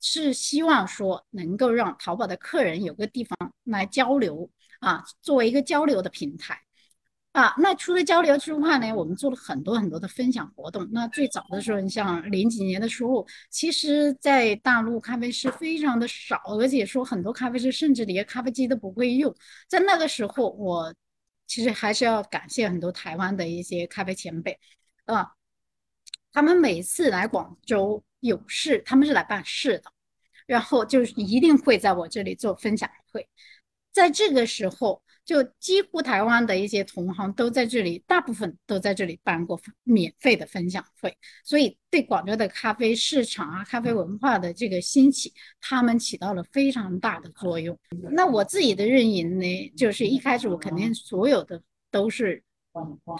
是希望说能够让淘宝的客人有个地方来交流啊，作为一个交流的平台啊。那除了交流之外呢，我们做了很多很多的分享活动。那最早的时候，你像零几年的时候，其实在大陆咖啡师非常的少，而且说很多咖啡师甚至连咖啡机都不会用。在那个时候，我。其实还是要感谢很多台湾的一些咖啡前辈，啊，他们每次来广州有事，他们是来办事的，然后就是一定会在我这里做分享会，在这个时候，就几乎台湾的一些同行都在这里，大部分都在这里办过免费的分享会，所以对广州的咖啡市场啊、咖啡文化的这个兴起，他们起到了非常大的作用。那我自己的运营呢，就是一开始我肯定所有的都是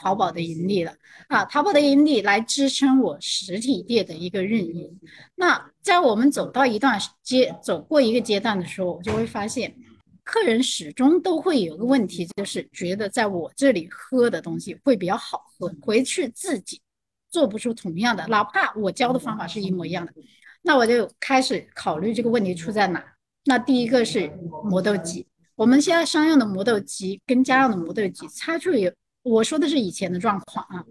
淘宝的盈利了啊，淘宝的盈利来支撑我实体店的一个运营。那在我们走到一段阶走过一个阶段的时候，我就会发现。客人始终都会有个问题，就是觉得在我这里喝的东西会比较好喝，回去自己做不出同样的，哪怕我教的方法是一模一样的，那我就开始考虑这个问题出在哪。那第一个是磨豆机，我们现在商用的磨豆机跟家用的磨豆机差距有。我说的是以前的状况啊，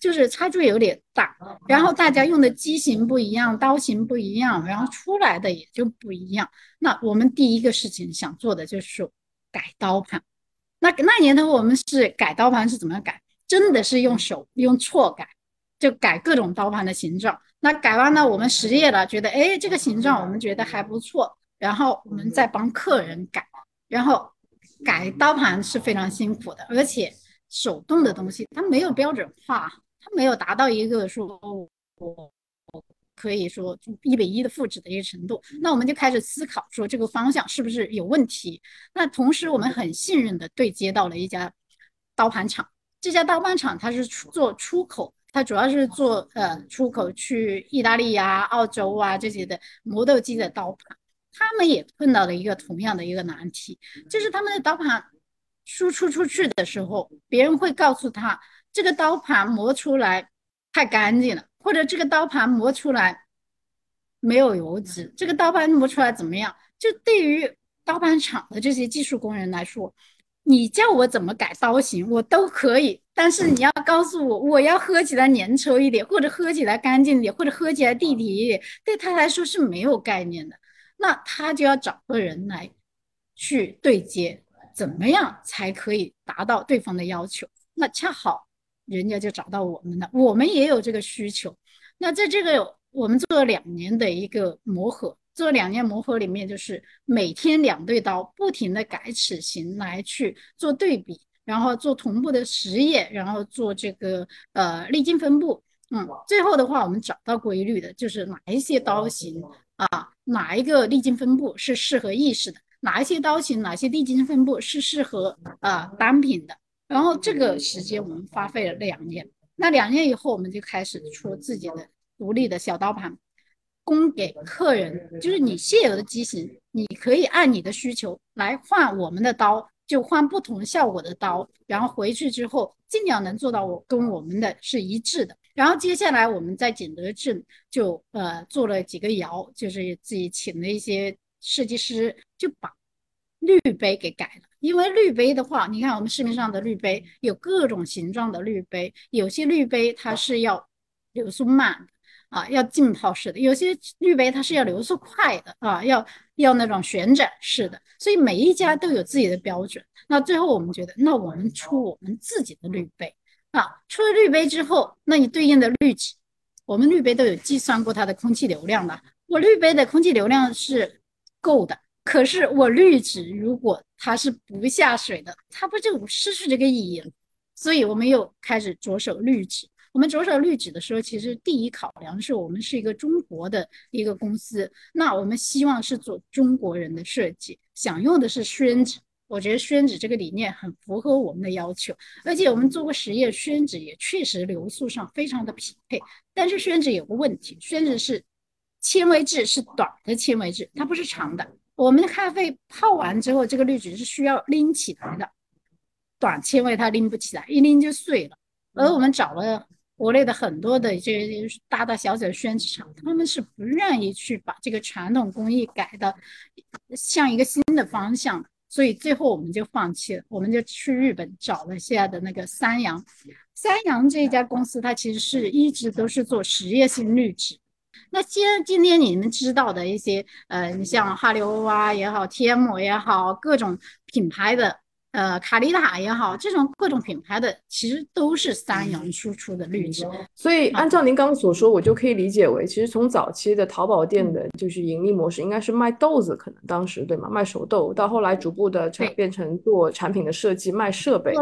就是差距有点大，然后大家用的机型不一样，刀型不一样，然后出来的也就不一样。那我们第一个事情想做的就是改刀盘。那那年头我们是改刀盘是怎么改？真的是用手用锉改，就改各种刀盘的形状。那改完了，我们实验了，觉得哎这个形状我们觉得还不错，然后我们再帮客人改。然后改刀盘是非常辛苦的，而且。手动的东西，它没有标准化，它没有达到一个说我我可以说一比一的复制的一个程度。那我们就开始思考说这个方向是不是有问题。那同时我们很信任的对接到了一家刀盘厂，这家刀盘厂它是出做出口，它主要是做呃出口去意大利呀、澳洲啊这些的磨豆机的刀盘。他们也碰到了一个同样的一个难题，就是他们的刀盘。输出出去的时候，别人会告诉他这个刀盘磨出来太干净了，或者这个刀盘磨出来没有油脂，这个刀盘磨出来怎么样？就对于刀盘厂的这些技术工人来说，你叫我怎么改刀型，我都可以，但是你要告诉我，我要喝起来粘稠一点，或者喝起来干净一点，或者喝起来地体一点，对他来说是没有概念的，那他就要找个人来去对接。怎么样才可以达到对方的要求？那恰好人家就找到我们了，我们也有这个需求。那在这个我们做了两年的一个磨合，做两年磨合里面，就是每天两对刀，不停的改齿形来去做对比，然后做同步的实验，然后做这个呃粒径分布。嗯，最后的话，我们找到规律的，就是哪一些刀型啊，哪一个粒径分布是适合意识的，哪一些刀型，哪些粒径分布是适合啊单品的。然后这个时间我们花费了两年，那两年以后，我们就开始出自己的独立的小刀盘，供给客人。就是你现有的机型，你可以按你的需求来换我们的刀。就换不同效果的刀，然后回去之后尽量能做到我跟我们的是一致的。然后接下来我们在景德镇就呃做了几个窑，就是自己请了一些设计师，就把滤杯给改了。因为滤杯的话，你看我们市面上的滤杯有各种形状的滤杯，有些滤杯它是要流速慢的。啊，要浸泡式的，有些滤杯它是要流速快的啊，要要那种旋转式的，所以每一家都有自己的标准。那最后我们觉得，那我们出我们自己的滤杯啊，出了滤杯之后，那你对应的滤纸，我们滤杯都有计算过它的空气流量的。我滤杯的空气流量是够的，可是我滤纸如果它是不下水的，它不就失去这个意义了？所以我们又开始着手滤纸。我们着手滤纸的时候，其实第一考量是我们是一个中国的一个公司，那我们希望是做中国人的设计，想用的是宣纸。我觉得宣纸这个理念很符合我们的要求，而且我们做过实验，宣纸也确实流速上非常的匹配。但是宣纸有个问题，宣纸是纤维质，是短的纤维质，它不是长的。我们的咖啡泡完之后，这个滤纸是需要拎起来的，短纤维它拎不起来，一拎就碎了。而我们找了。国内的很多的这些大大小小的宣纸厂，他们是不愿意去把这个传统工艺改的像一个新的方向，所以最后我们就放弃了，我们就去日本找了现在的那个三洋。三洋这一家公司，它其实是一直都是做实验性滤纸。那今今天你们知道的一些，呃，你像哈利欧啊也好，TM 也好，各种品牌的。呃，卡丽塔也好，这种各种品牌的其实都是三洋输出的滤纸。所以按照您刚刚所说，我就可以理解为，其实从早期的淘宝店的就是盈利模式，应该是卖豆子，可能当时对吗？卖熟豆，到后来逐步的成变成做产品的设计，卖设备。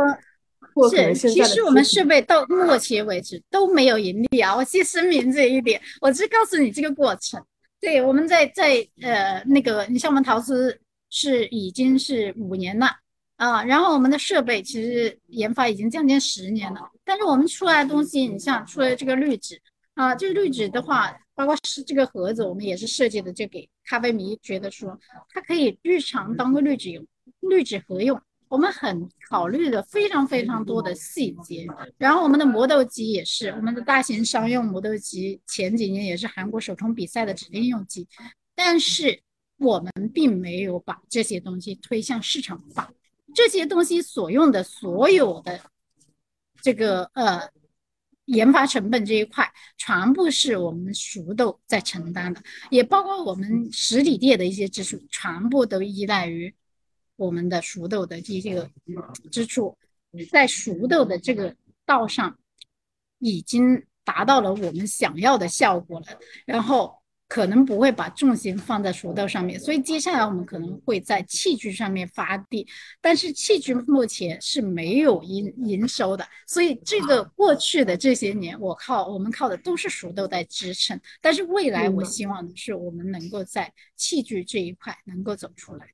是，其实我们设备到目前为止都没有盈利啊！我先声明这一点，我只告诉你这个过程。对，我们在在呃那个，你像我们陶瓷是已经是五年了。啊，然后我们的设备其实研发已经将近十年了，但是我们出来的东西，你像出来这个滤纸啊，这个滤纸的话，包括是这个盒子，我们也是设计的，就给咖啡迷觉得说，它可以日常当个滤纸用，滤纸盒用。我们很考虑的非常非常多的细节。然后我们的磨豆机也是，我们的大型商用磨豆机前几年也是韩国首冲比赛的指定用机，但是我们并没有把这些东西推向市场化。这些东西所用的所有的这个呃研发成本这一块，全部是我们熟豆在承担的，也包括我们实体店的一些支出，全部都依赖于我们的熟豆的这个支出，在熟豆的这个道上已经达到了我们想要的效果了，然后。可能不会把重心放在熟豆上面，所以接下来我们可能会在器具上面发力，但是器具目前是没有营营收的，所以这个过去的这些年，我靠我们靠的都是熟豆在支撑，但是未来我希望的是我们能够在器具这一块能够走出来。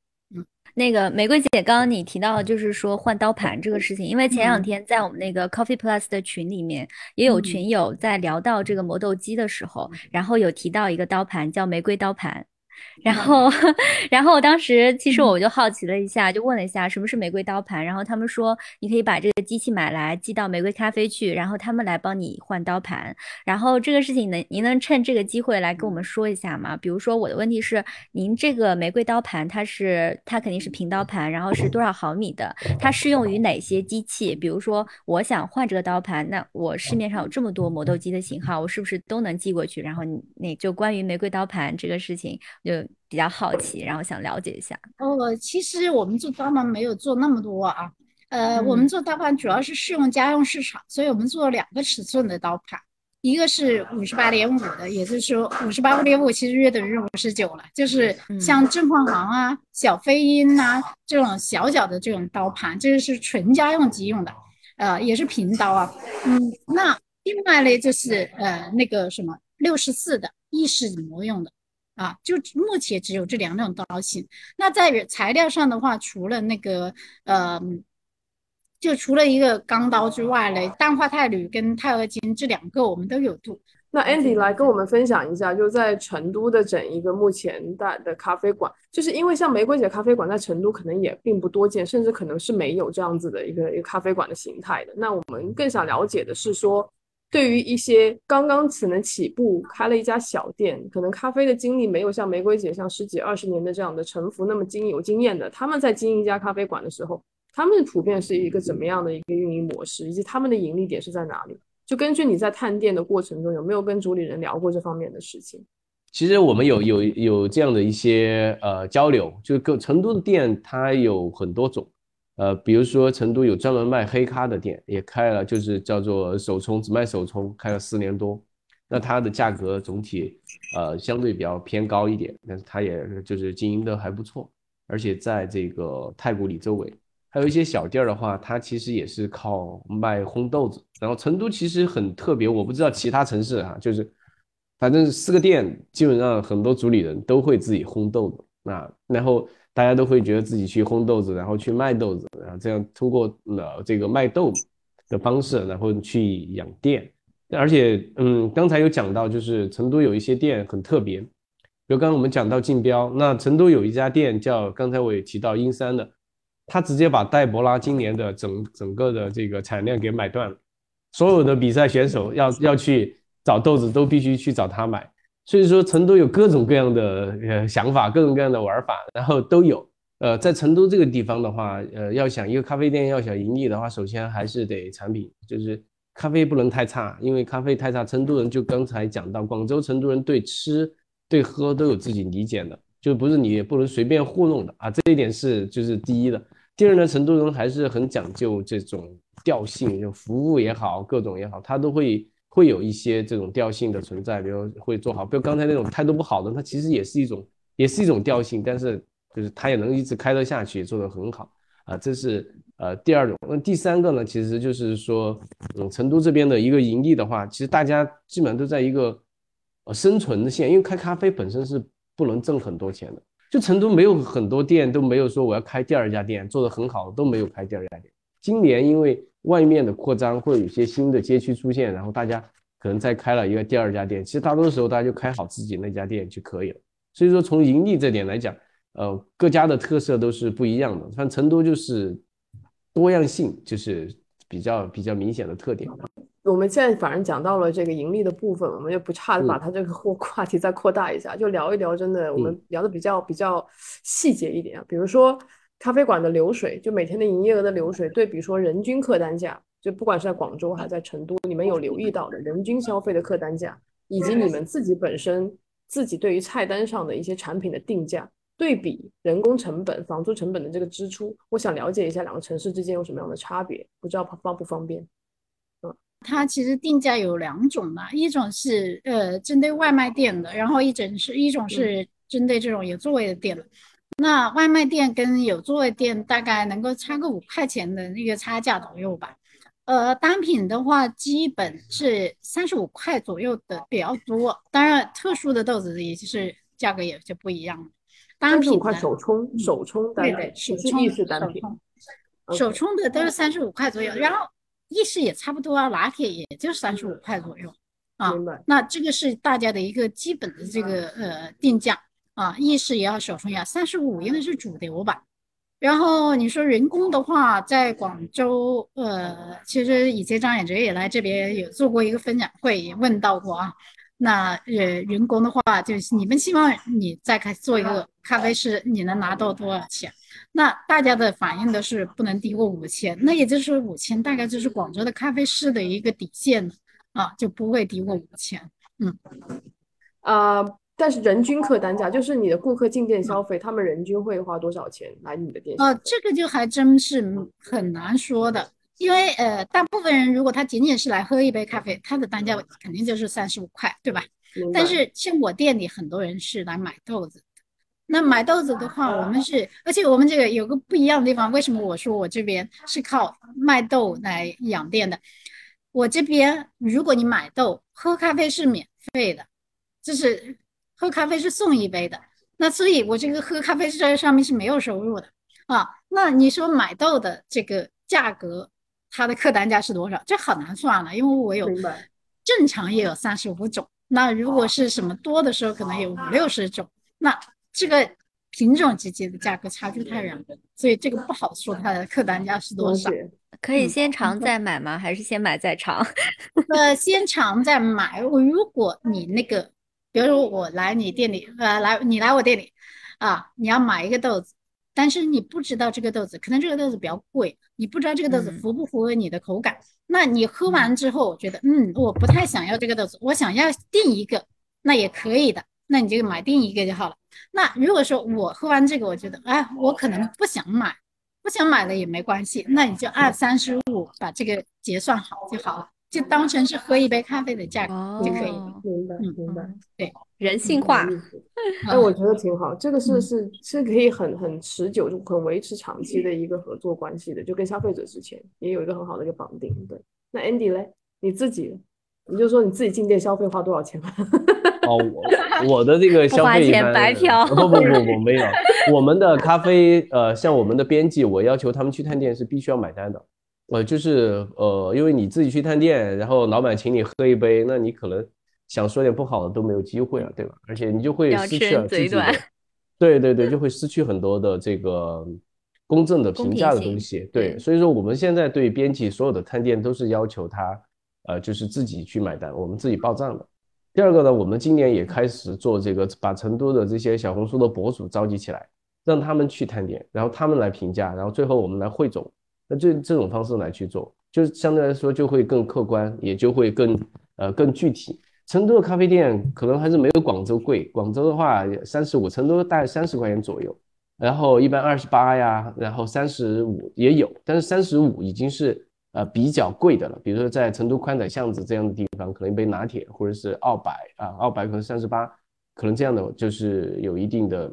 那个玫瑰姐，刚刚你提到就是说换刀盘这个事情，因为前两天在我们那个 Coffee Plus 的群里面，也有群友在聊到这个磨豆机的时候，然后有提到一个刀盘叫玫瑰刀盘。然后，然后我当时其实我就好奇了一下，就问了一下什么是玫瑰刀盘。然后他们说，你可以把这个机器买来寄到玫瑰咖啡去，然后他们来帮你换刀盘。然后这个事情能，您能趁这个机会来跟我们说一下吗？比如说我的问题是，您这个玫瑰刀盘它是它肯定是平刀盘，然后是多少毫米的？它适用于哪些机器？比如说我想换这个刀盘，那我市面上有这么多磨豆机的型号，我是不是都能寄过去？然后那就关于玫瑰刀盘这个事情。就比较好奇，然后想了解一下。哦，其实我们做刀盘没有做那么多啊，呃，我们做刀盘主要是适用家用市场，所以我们做了两个尺寸的刀盘，一个是五十八点五的，也就是说五十八点五其实约等于五十九了，就是像正方行啊、小飞鹰啊这种小小的这种刀盘，这个是纯家用级用的，呃，也是平刀啊。嗯，那另外呢就是呃那个什么六十四的意式磨用的啊，就目前只有这两种刀型。那在材料上的话，除了那个呃。就除了一个钢刀之外嘞，氮化钛铝跟钛合金这两个我们都有镀。那 Andy 来跟我们分享一下，就在成都的整一个目前的的咖啡馆，就是因为像玫瑰姐咖啡馆在成都可能也并不多见，甚至可能是没有这样子的一个一个咖啡馆的形态的。那我们更想了解的是说，对于一些刚刚可能起步开了一家小店，可能咖啡的经历没有像玫瑰姐像十几二十年的这样的沉浮那么经有经验的，他们在经营一家咖啡馆的时候。他们普遍是一个怎么样的一个运营模式，以及他们的盈利点是在哪里？就根据你在探店的过程中，有没有跟主理人聊过这方面的事情？其实我们有有有这样的一些呃交流，就是各成都的店它有很多种，呃，比如说成都有专门卖黑咖的店，也开了，就是叫做手冲，只卖手冲，开了四年多，那它的价格总体呃相对比较偏高一点，但是它也就是经营的还不错，而且在这个太古里周围。还有一些小店儿的话，它其实也是靠卖烘豆子。然后成都其实很特别，我不知道其他城市哈，就是反正四个店，基本上很多主理人都会自己烘豆子啊。然后大家都会觉得自己去烘豆子，然后去卖豆子，然后这样通过了这个卖豆的方式，然后去养店。而且，嗯，刚才有讲到，就是成都有一些店很特别，比如刚刚我们讲到竞标，那成都有一家店叫，刚才我也提到英山的。他直接把戴博拉今年的整整个的这个产量给买断了，所有的比赛选手要要去找豆子都必须去找他买，所以说成都有各种各样的呃想法，各种各样的玩法，然后都有。呃，在成都这个地方的话，呃，要想一个咖啡店要想盈利的话，首先还是得产品，就是咖啡不能太差，因为咖啡太差，成都人就刚才讲到，广州成都人对吃对喝都有自己理解的，就不是你不能随便糊弄的啊，这一点是就是第一的。第二呢，成都人还是很讲究这种调性，就服务也好，各种也好，他都会会有一些这种调性的存在，比如会做好，比如刚才那种态度不好的，它其实也是一种，也是一种调性，但是就是它也能一直开得下去，做得很好啊，这是呃第二种。那第三个呢，其实就是说，嗯，成都这边的一个盈利的话，其实大家基本上都在一个呃生存的线，因为开咖啡本身是不能挣很多钱的。就成都没有很多店，都没有说我要开第二家店，做得很好，都没有开第二家店。今年因为外面的扩张，或者有些新的街区出现，然后大家可能再开了一个第二家店。其实大多数时候大家就开好自己那家店就可以了。所以说从盈利这点来讲，呃，各家的特色都是不一样的。像成都就是多样性，就是比较比较明显的特点。我们现在反正讲到了这个盈利的部分，我们就不差的把它这个话话题再扩大一下，就聊一聊。真的，我们聊的比较比较细节一点啊，比如说咖啡馆的流水，就每天的营业额的流水，对比说人均客单价，就不管是在广州还是在成都，你们有留意到的人均消费的客单价，以及你们自己本身自己对于菜单上的一些产品的定价，对比人工成本、房租成本的这个支出，我想了解一下两个城市之间有什么样的差别，不知道方不方便？它其实定价有两种嘛，一种是呃针对外卖店的，然后一种是一种是针对这种有座位的店的。那外卖店跟有座位店大概能够差个五块钱的那个差价左右吧。呃，单品的话基本是三十五块左右的比较多，当然特殊的豆子也就是价格也就不一样了。三十五块手冲，手冲对对，手冲是单品，手冲的都是三十五块左右，然后。意式也差不多啊，拿铁也就三十五块左右啊。那这个是大家的一个基本的这个呃定价啊。意式也要手冲呀，三十五应该是主流吧。然后你说人工的话，在广州呃，其实以前张远哲也来这边有做过一个分享会，也问到过啊。那呃人工的话，就是你们希望你再开做一个咖啡师，你能拿到多少钱？那大家的反应都是不能低过五千，那也就是五千大概就是广州的咖啡师的一个底线啊，就不会低过五千。嗯，啊，但是人均客单价就是你的顾客进店消费，他们人均会花多少钱来你的店？啊，这个就还真是很难说的。因为呃，大部分人如果他仅仅是来喝一杯咖啡，他的单价肯定就是三十五块，对吧？但是像我店里很多人是来买豆子的，那买豆子的话，我们是，而且我们这个有个不一样的地方，为什么我说我这边是靠卖豆来养店的？我这边如果你买豆，喝咖啡是免费的，就是喝咖啡是送一杯的，那所以我这个喝咖啡这上面是没有收入的啊。那你说买豆的这个价格，它的客单价是多少？这很难算了，因为我有正常也有三十五种，那如果是什么多的时候，可能有五六十种，那这个品种之间的价格差距太远了，所以这个不好说它的客单价是多少。可以嗯先尝再买吗？还是先买再尝？呃，先尝再买。我如果你那个，比如说我来你店里，呃，来你来我店里，啊，你要买一个豆子，但是你不知道这个豆子，可能这个豆子比较贵，你不知道这个豆子嗯符不符合你的口感。那你喝完之后，觉得嗯，我不太想要这个豆子，我想要订一个，那也可以的，那你就买订一个就好了。那如果说我喝完这个，我觉得，哎，我可能不想买，不想买了也没关系，那你就按三十五把这个结算好就好了，就当成是喝一杯咖啡的价格就可以了。哦明白嗯明白。对人性化 哎，我觉得挺好，这个是嗯是是可以很很持久、很维持长期的一个合作关系的，就跟消费者之间也有一个很好的一个绑定。对，那 Andy 嘞，你自己，你就说你自己进店消费花多少钱吧？哦，我我的这个消费一般白嫖不不不不没有，我们的咖啡呃，像我们的编辑，我要求他们去探店是必须要买单的，呃，就是呃，因为你自己去探店，然后老板请你喝一杯，那你可能想说点不好的都没有机会了，对吧？而且你就会失去了自己的对对对，就会失去很多的这个公正的评价的东西。对所以说我们现在对编辑所有的探店都是要求他，呃，就是自己去买单，我们自己报账的。第二个呢，我们今年也开始做这个，把成都的这些小红书的博主召集起来，让他们去探店，然后他们来评价，然后最后我们来汇总。那这这种方式来去做，就是相对来说就会更客观，也就会更呃更具体。成都的咖啡店可能还是没有广州贵，广州的话三十五，成都大概三十块钱左右，然后一般二十八呀，然后三十五也有，但是三十五已经是呃比较贵的了。比如说在成都宽窄巷子这样的地方，可能一杯拿铁或者是澳白啊，澳白可能三十八，可能这样的就是有一定的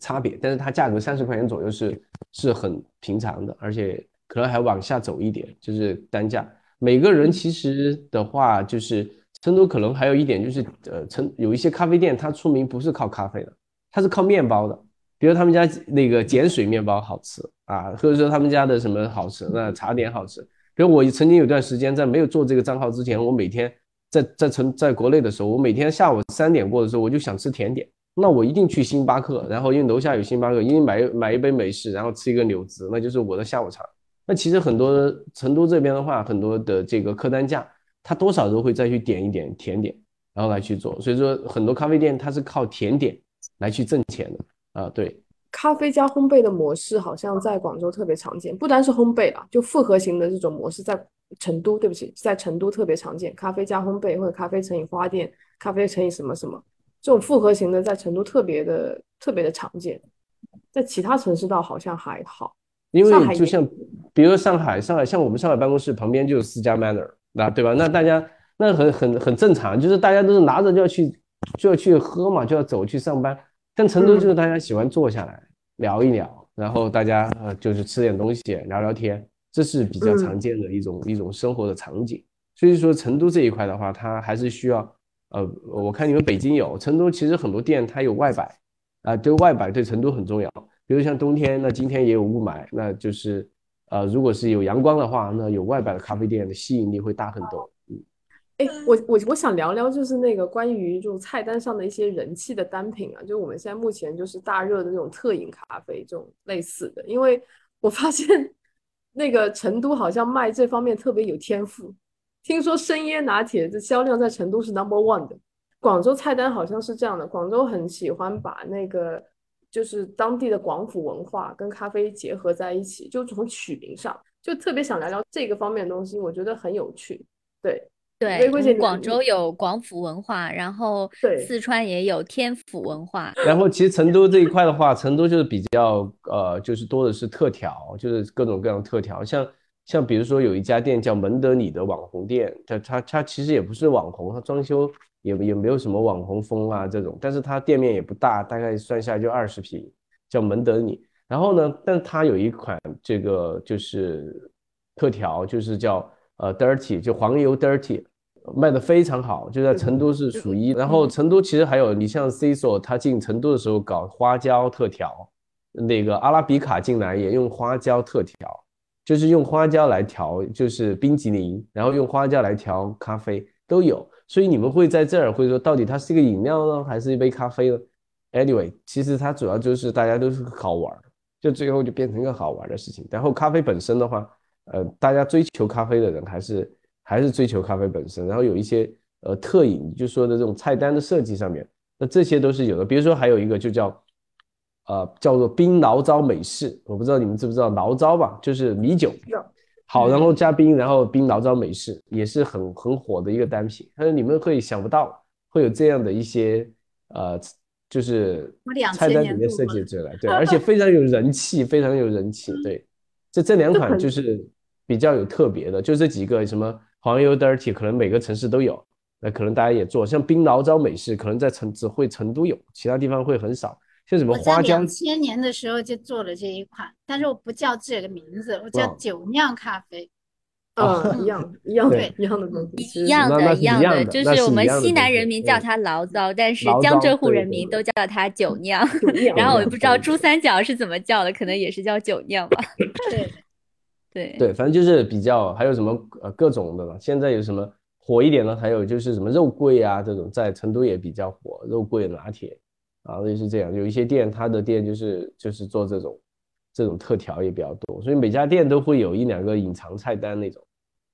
差别，但是它价格三十块钱左右是是很平常的，而且可能还往下走一点，就是单价。每个人其实的话，就是成都可能还有一点就是，呃，成有一些咖啡店它出名不是靠咖啡的，它是靠面包的。比如他们家那个碱水面包好吃啊，或者说他们家的什么好吃，那茶点好吃。比如我曾经有段时间在没有做这个账号之前，我每天在在成在国内的时候，我每天下午三点过的时候，我就想吃甜点，那我一定去星巴克，然后因为楼下有星巴克，一定买买一杯美式，然后吃一个柳子，那就是我的下午茶。那其实很多成都这边的话，很多的这个客单价，它多少都会再去点一点甜点，然后来去做。所以说很多咖啡店它是靠甜点来去挣钱的啊，对。咖啡加烘焙的模式好像在广州特别常见，不单是烘焙啦，就复合型的这种模式在成都，对不起，在成都特别常见。咖啡加烘焙或者咖啡乘以花店，咖啡乘以什么什么，这种复合型的在成都特别的特别的常见，在其他城市倒好像还好。因为就像，比如说上海，上海像我们上海办公室旁边就有四家 Manner，那对吧？那大家那很很很正常，就是大家都是拿着就要去就要去喝嘛，就要走去上班。但成都就是大家喜欢坐下来聊一聊，然后大家呃就是吃点东西聊聊天，这是比较常见的一种一种生活的场景。所以说成都这一块的话，它还是需要呃，我看你们北京有，成都其实很多店它有外摆啊，对外摆对成都很重要。比如像冬天，那今天也有雾霾，那就是呃，如果是有阳光的话，那有外摆的咖啡店的吸引力会大很多。嗯，哎，我我我想聊聊，就是那个关于就菜单上的一些人气的单品啊，就我们现在目前就是大热的那种特饮咖啡这种类似的，因为我发现 那个成都好像卖这方面特别有天赋，听说生椰拿铁的销量在成都是 number one 的，广州菜单好像是这样的，广州很喜欢把那个就是当地的广府文化跟咖啡结合在一起，就从取名上就特别想聊聊这个方面的东西，我觉得很有趣，对。对，玫瑰姐你广州有广府文化，然后对四川也有天府文化。然后其实成都这一块的话，成都就是比较呃，就是多的是特调，就是各种各样的特调。像像比如说有一家店叫门德里的网红店，它它它其实也不是网红，它装修也也没有什么网红风啊这种，但是它店面也不大，大概算下来就二十平，叫门德里。然后呢，但它有一款这个就是特调，就是叫呃 dirty，就黄油 dirty，卖的非常好，就在成都是数一。然后成都其实还有，你像 C 所，他进成都的时候搞花椒特调，那个阿拉比卡进来也用花椒特调，就是用花椒来调，就是冰淇淋，然后用花椒来调咖啡都有。所以你们会在这儿会说，到底它是一个饮料呢，还是一杯咖啡呢？Anyway，其实它主要就是大家都是好玩，就最后就变成一个好玩的事情。然后咖啡本身的话，呃，大家追求咖啡的人还是还是追求咖啡本身。然后有一些呃特饮，就说的这种菜单的设计上面，那这些都是有的。比如说还有一个就叫呃叫做冰醪糟美式，我不知道你们知不知道醪糟吧，就是米酒。好，然后加冰，然后冰醪糟美式也是很很火的一个单品。但是你们会想不到会有这样的一些呃，就是菜单里面设计出来，对，而且非常有人气，非常有人气。对，这这两款就是比较有特别的，就这几个什么黄油 dirty，可能每个城市都有，那可能大家也做。像冰醪糟美式，可能在成只会成都有，其他地方会很少。像什么花江？两千年的时候就做了这一款，但是我不叫这个名字，我叫酒酿咖啡。哦，一样一样的，一样的东西，一样的，一样的，就是我们西南人民叫它醪糟，但是江浙沪人民都叫它酒酿。然后我也不知道珠三角是怎么叫的，可能也是叫酒酿吧。对对对，反正就是比较，还有什么呃各种的了。现在有什么火一点的，还有就是什么肉桂啊这种，在成都也比较火，肉桂拿铁。啊，类似这样，有一些店，它的店就是就是做这种这种特调也比较多，所以每家店都会有一两个隐藏菜单那种。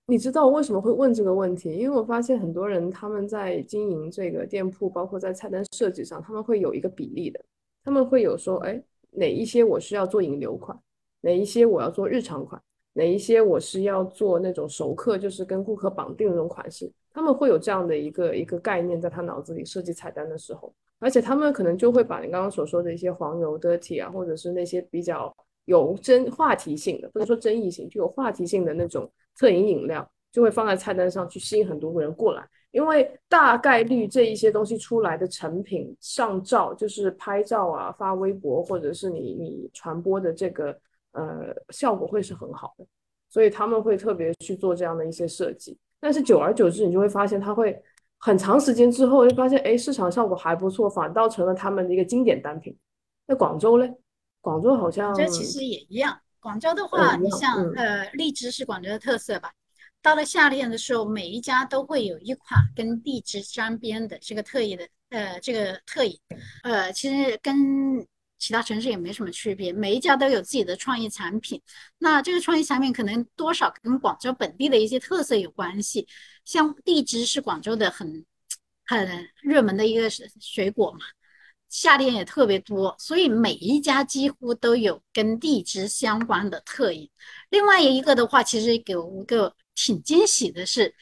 你知道我为什么会问这个问题？因为我发现很多人他们在经营这个店铺，包括在菜单设计上，他们会有一个比例的，他们会有说，哎，哪一些我是要做引流款，哪一些我要做日常款，哪一些我是要做那种熟客，就是跟顾客绑定的那种款式，他们会有这样的一个一个概念，在他脑子里设计菜单的时候。而且他们可能就会把你刚刚所说的一些黄油的体啊，或者是那些比较有争话题性的，不能说争议性，就有话题性的那种特饮饮料，就会放在菜单上去吸引很多人过来。因为大概率这一些东西出来的成品上照，就是拍照啊、发微博，或者是你你传播的这个呃效果会是很好的，所以他们会特别去做这样的一些设计。但是久而久之，你就会发现它会。很长时间之后，就发现哎，市场效果还不错，反倒成了他们的一个经典单品。那广州嘞？广州好像这其实也一样。广州的话，你像呃，荔枝是广州的特色吧？到了夏天的时候，每一家都会有一款跟荔枝沾边的这个特异的呃这个特饮，呃，其实跟其他城市也没什么区别，每一家都有自己的创意产品。那这个创意产品可能多少跟广州本地的一些特色有关系。像荔枝是广州的很很热门的一个水果嘛，夏天也特别多，所以每一家几乎都有跟荔枝相关的特饮。另外一个的话，其实给我一个挺惊喜的是，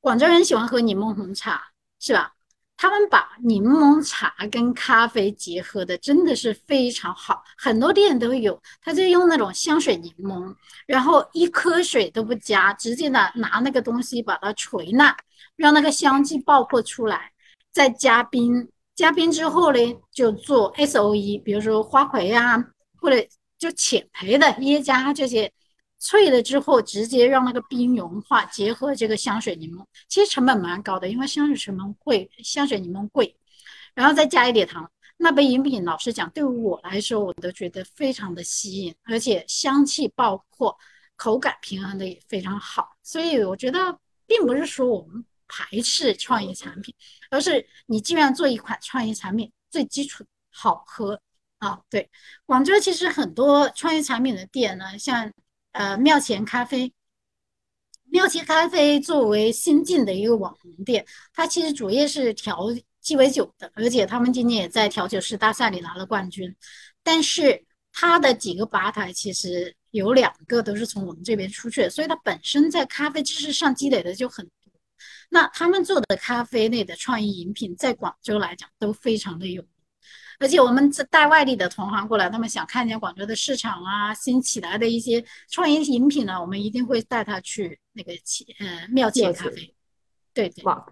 广州人喜欢喝柠檬红茶，是吧？他们把柠檬茶跟咖啡结合的真的是非常好，很多店都有。他就用那种香水柠檬，然后一颗水都不加，直接呢拿那个东西把它锤烂，让那个香气爆破出来，再加冰，加冰之后呢就做 S O E，比如说花魁啊，或者就浅焙的耶加这些。脆了之后，直接让那个冰融化，结合这个香水柠檬，其实成本蛮高的，因为香水成本贵，香水柠檬贵，然后再加一点糖，那杯饮品，老实讲，对于我来说，我都觉得非常的吸引，而且香气爆破，口感平衡的也非常好，所以我觉得，并不是说我们排斥创意产品，而是你既然做一款创意产品，最基础好喝啊。对，广州其实很多创意产品的店呢，像。呃，庙前咖啡，庙前咖啡作为新进的一个网红店，它其实主业是调鸡尾酒的，而且他们今年也在调酒师大赛里拿了冠军。但是它的几个吧台其实有两个都是从我们这边出去的，所以它本身在咖啡知识上积累的就很多。那他们做的咖啡类的创意饮品，在广州来讲都非常的有，而且我们这带外地的同行过来，他们想看见广州的市场啊，新起来的一些创意饮品呢，我们一定会带他去那个起呃庙前咖啡。对对，哇，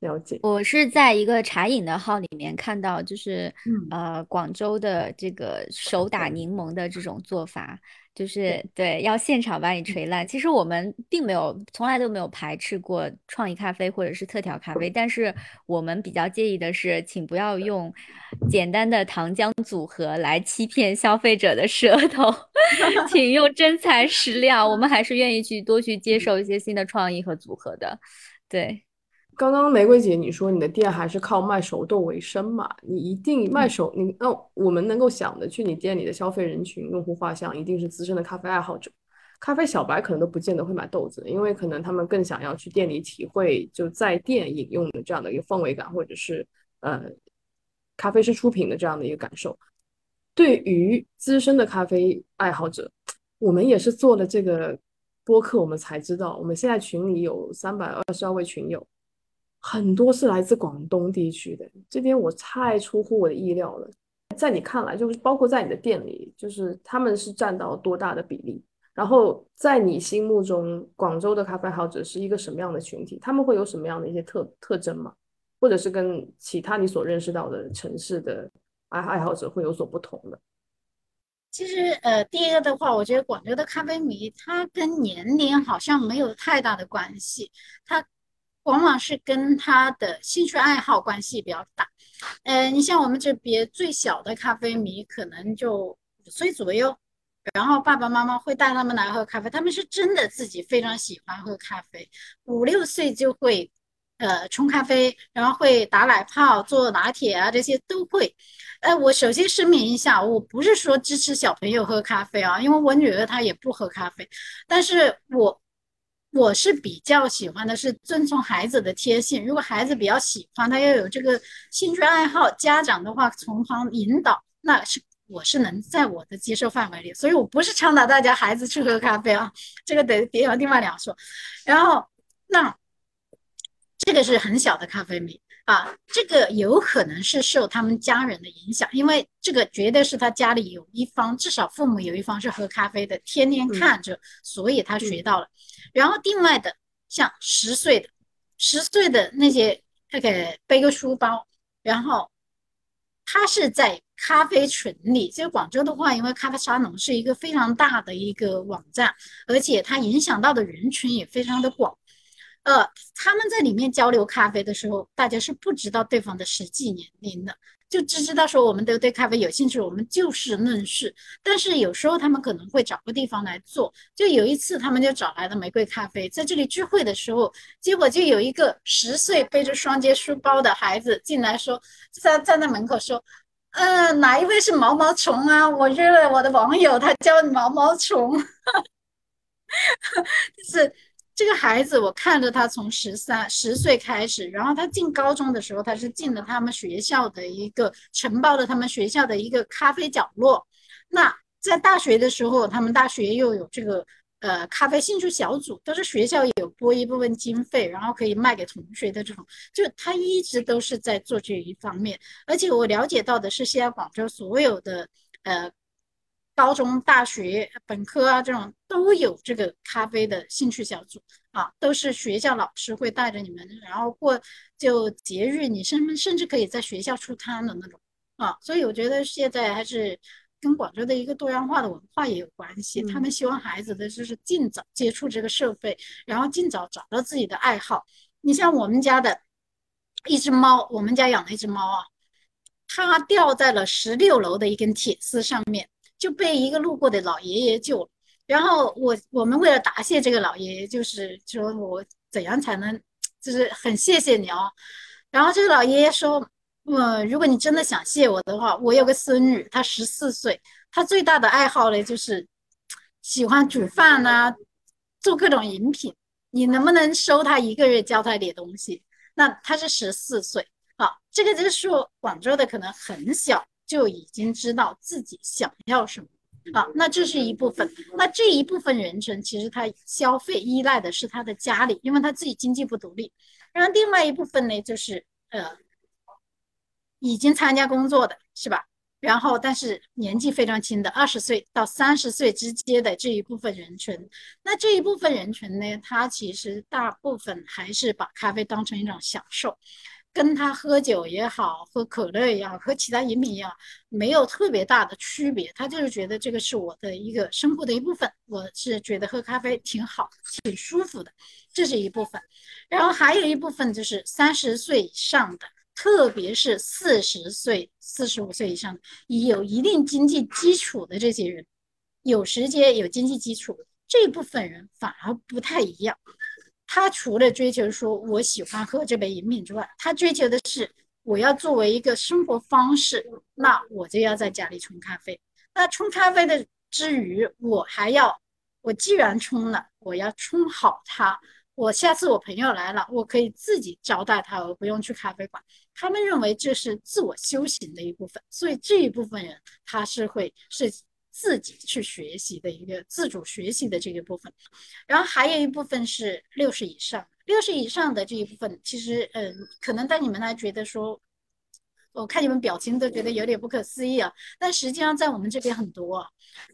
了解。我是在一个茶饮的号里面看到，就是嗯呃广州的这个手打柠檬的这种做法，就是对要现场把你锤烂。其实我们并没有从来都没有排斥过创意咖啡或者是特调咖啡，但是我们比较介意的是，请不要用简单的糖浆组合来欺骗消费者的舌头，请用真材实料。我们还是愿意去多去接受一些新的创意和组合的，对。刚刚玫瑰姐你说你的店还是靠卖熟豆为生嘛？你一定卖熟，你那我们能够想的去你店里的消费人群、用户画像一定是资深的咖啡爱好者。咖啡小白可能都不见得会买豆子，因为可能他们更想要去店里体会就在店饮用的这样的一个氛围感，或者是呃咖啡师出品的这样的一个感受。对于资深的咖啡爱好者，我们也是做了这个播客，我们才知道，我们现在群里有三百二十二位群友。很多是来自广东地区的，这边我太出乎我的意料了。在你看来，就是包括在你的店里，就是他们是占到多大的比例？然后在你心目中，广州的咖啡爱好者是一个什么样的群体？他们会有什么样的一些特特征吗？或者是跟其他你所认识到的城市的爱爱好者会有所不同的？其实，呃，第一个的话，我觉得广州的咖啡迷他跟年龄好像没有太大的关系，他。往往是跟他的兴趣爱好关系比较大，呃，你像我们这边最小的咖啡迷可能就五岁左右，然后爸爸妈妈会带他们来喝咖啡，他们是真的自己非常喜欢喝咖啡，五六岁就会呃冲咖啡，然后会打奶泡、做拿铁啊，这些都会。呃，我首先声明一下，我不是说支持小朋友喝咖啡啊，因为我女儿她也不喝咖啡，但是我。我是比较喜欢的是遵从孩子的天性，如果孩子比较喜欢，他要有这个兴趣爱好，家长的话从旁引导，那是我是能在我的接受范围里，所以我不是倡导大家孩子去喝咖啡啊，这个得别另外两说。然后那这个是很小的咖啡迷啊，这个有可能是受他们家人的影响，因为这个绝对是他家里有一方，至少父母有一方是喝咖啡的，天天看着，所以他学到了。然后另外的，像十岁的、十岁的那些，他给背个书包，然后他是在咖啡群里。其实广州的话，因为咖啡沙龙是一个非常大的一个网站，而且它影响到的人群也非常的广。呃，他们在里面交流咖啡的时候，大家是不知道对方的实际年龄的。就只知道说我们都对咖啡有兴趣，我们就事论事。但是有时候他们可能会找个地方来做。就有一次，他们就找来了玫瑰咖啡，在这里聚会的时候，结果就有一个十岁背着双肩书包的孩子进来说，站站在门口说：“嗯，哪一位是毛毛虫啊？我约了我的网友，他叫毛毛虫。”就是。这个孩子，我看着他从十三十岁开始，然后他进高中的时候，他是进了他们学校的一个承包了他们学校的一个咖啡角落。那在大学的时候，他们大学又有这个呃咖啡兴趣小组，都是学校有拨一部分经费，然后可以卖给同学的这种。就他一直都是在做这一方面，而且我了解到的是，现在广州所有的呃。高中、大学、本科啊，这种都有这个咖啡的兴趣小组啊，都是学校老师会带着你们，然后过就节日，你甚甚至可以在学校出摊的那种啊。所以我觉得现在还是跟广州的一个多样化的文化也有关系。他们希望孩子的就是尽早接触这个社会，然后尽早找到自己的爱好。你像我们家的一只猫，我们家养了一只猫啊，它掉在了十六楼的一根铁丝上面。就被一个路过的老爷爷救了，然后我我们为了答谢这个老爷爷，就是说我怎样才能，就是很谢谢你哦。然后这个老爷爷说，呃，如果你真的想谢我的话，我有个孙女，她十四岁，她最大的爱好呢就是喜欢煮饭呐，做各种饮品。你能不能收她一个月教她点东西？那她是十四岁，好，这个就是说广州的可能很小。就已经知道自己想要什么啊，那这是一部分。那这一部分人群其实他消费依赖的是他的家里，因为他自己经济不独立。然后另外一部分呢，就是呃，已经参加工作的是吧？然后，但是年纪非常轻的，二十岁到三十岁之间的这一部分人群，那这一部分人群呢，他其实大部分还是把咖啡当成一种享受，跟他喝酒也好，喝可乐也好，喝其他饮品也好，没有特别大的区别。他就是觉得这个是我的一个生活的一部分，我是觉得喝咖啡挺好，挺舒服的，这是一部分。然后还有一部分就是三十岁以上的。特别是四十岁、四十五岁以上的有一定经济基础的这些人，有时间、有经济基础这部分人反而不太一样。他除了追求说我喜欢喝这杯饮品之外，他追求的是我要作为一个生活方式，那我就要在家里冲咖啡。那冲咖啡的之余，我还要，我既然冲了，我要冲好它。我下次我朋友来了，我可以自己招待他，我不用去咖啡馆。他们认为这是自我修行的一部分，所以这一部分人他是会是自己去学习的一个自主学习的这个部分。然后还有一部分是六十以上，六十以上的这一部分，其实嗯，可能在你们来觉得说。我看你们表情都觉得有点不可思议啊，但实际上在我们这边很多，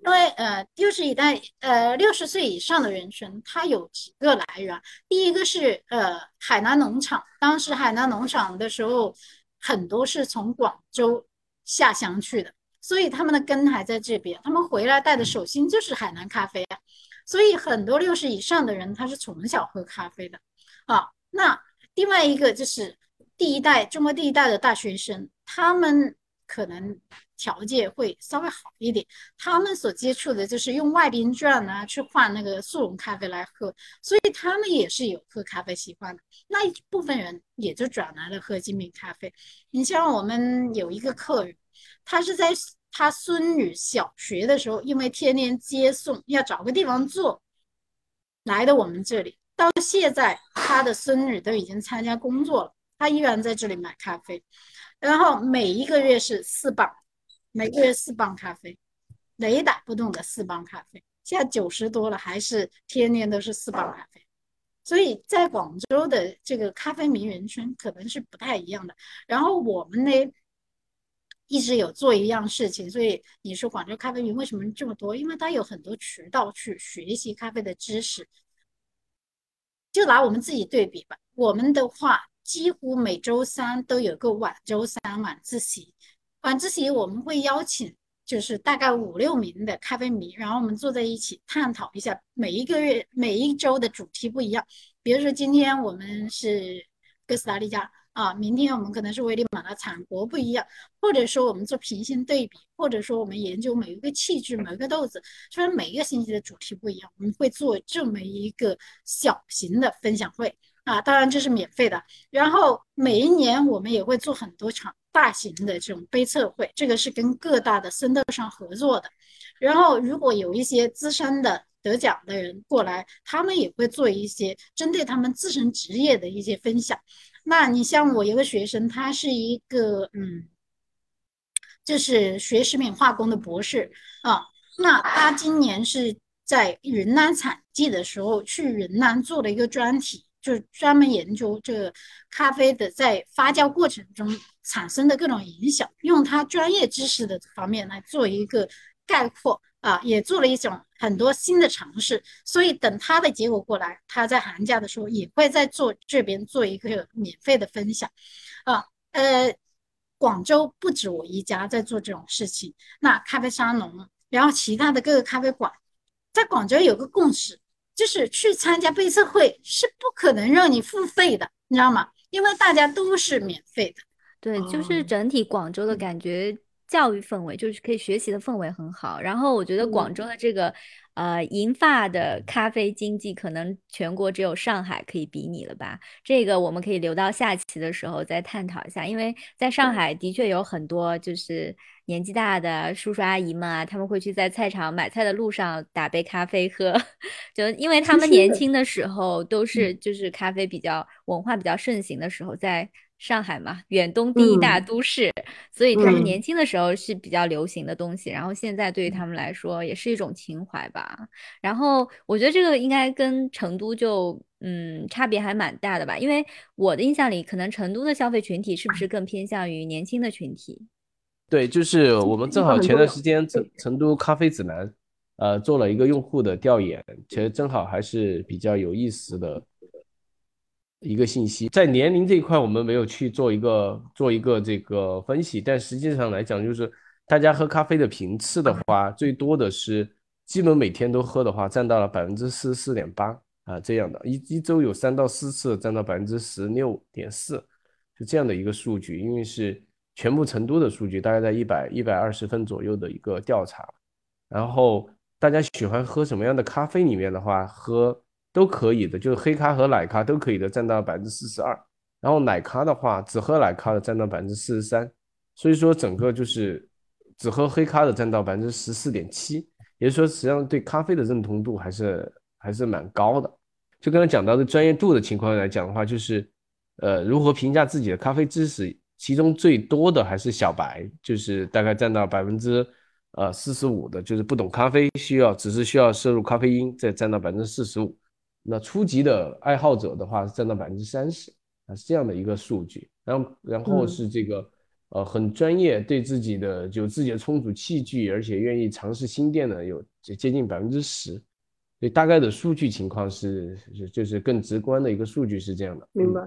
因为呃六十一代呃六十岁以上的人群，它有几个来源。第一个是呃海南农场，当时海南农场的时候，很多是从广州下乡去的，所以他们的根还在这边，他们回来带的手心就是海南咖啡啊，所以很多六十以上的人他是从小喝咖啡的啊。那另外一个就是。第一代中国第一代的大学生，他们可能条件会稍微好一点，他们所接触的就是用外宾券啊去换那个速溶咖啡来喝，所以他们也是有喝咖啡习惯的。那一部分人也就转来了喝精品咖啡。你像我们有一个客人，他是在他孙女小学的时候，因为天天接送要找个地方坐，来的我们这里，到现在他的孙女都已经参加工作了。他依然在这里买咖啡，然后每一个月是四磅，每个月四磅咖啡，雷打不动的四磅咖啡。现在九十多了，还是天天都是四磅咖啡。所以在广州的这个咖啡名人圈可能是不太一样的。然后我们呢，一直有做一样事情。所以你说广州咖啡迷为什么这么多？因为它有很多渠道去学习咖啡的知识。就拿我们自己对比吧，我们的话。几乎每周三都有个晚周三晚自习，晚自习我们会邀请，就是大概五六名的咖啡迷，然后我们坐在一起探讨一下每一个月、每一周的主题不一样。比如说今天我们是哥斯达黎加啊，明天我们可能是危地马拉，产国不一样，或者说我们做平行对比，或者说我们研究每一个器具、每一个豆子，虽然每一个星期的主题不一样，我们会做这么一个小型的分享会。啊，当然这是免费的。然后每一年我们也会做很多场大型的这种杯测会，这个是跟各大的生豆商合作的。然后如果有一些资深的得奖的人过来，他们也会做一些针对他们自身职业的一些分享。那你像我有个学生，他是一个嗯，就是学食品化工的博士啊。那他今年是在云南产季的时候去云南做了一个专题。就专门研究这个咖啡的在发酵过程中产生的各种影响，用他专业知识的方面来做一个概括啊，也做了一种很多新的尝试。所以等他的结果过来，他在寒假的时候也会在做这边做一个免费的分享啊。呃，广州不止我一家在做这种事情，那咖啡沙龙，然后其他的各个咖啡馆，在广州有个共识。就是去参加杯测会是不可能让你付费的，你知道吗？因为大家都是免费的。对，就是整体广州的感觉，教育氛围就是可以学习的氛围很好。然后我觉得广州的这个。呃，银发的咖啡经济可能全国只有上海可以比拟了吧？这个我们可以留到下期的时候再探讨一下。因为在上海的确有很多就是年纪大的叔叔阿姨们啊，他们会去在菜场买菜的路上打杯咖啡喝，就因为他们年轻的时候都是就是咖啡比较文化比较盛行的时候，在上海嘛，远东第一大嗯都市，所以他们嗯年轻的时候是比较流行的东西，然后现在对于他们来说也是一种情怀吧。然后我觉得这个应该跟成都就嗯差别还蛮大的吧，因为我的印象里，可能成都的消费群体是不是更偏向于年轻的群体？对，就是我们正好前段时间成成都咖啡指南，呃，做了一个用户的调研，其实正好还是比较有意思的一个信息。在年龄这一块，我们没有去做一个做一个这个分析，但实际上来讲，就是大家喝咖啡的频次的话，最多的是基本每天都喝的话，占到了百分之四十四点八啊这样的，一一周有三到四次，占到百分之十六点四，是这样的一个数据，因为是。全部成都的数据大概在一百一百二十分左右的一个调查，然后大家喜欢喝什么样的咖啡里面的话，喝都可以的，就是黑咖和奶咖都可以的，占到百分之四十二。然后奶咖的话，只喝奶咖的占到百分之四十三，所以说整个就是只喝黑咖的占到百分之十四点七，也就是说实际上对咖啡的认同度还是还是蛮高的。就刚才讲到的专业度的情况来讲的话，就是呃如何评价自己的咖啡知识。其中最多的还是小白，就是大概占到百分之呃四十五的，就是不懂咖啡，需要只是需要摄入咖啡因，再占到百分之四十五。那初级的爱好者的话是占到百分之三十，啊是这样的一个数据。然后然后是这个、呃很专业，对自己的有自己的充足器具，而且愿意尝试新店的有接近百分之十。所以大概的数据情况是是就是更直观的一个数据是这样的。明白。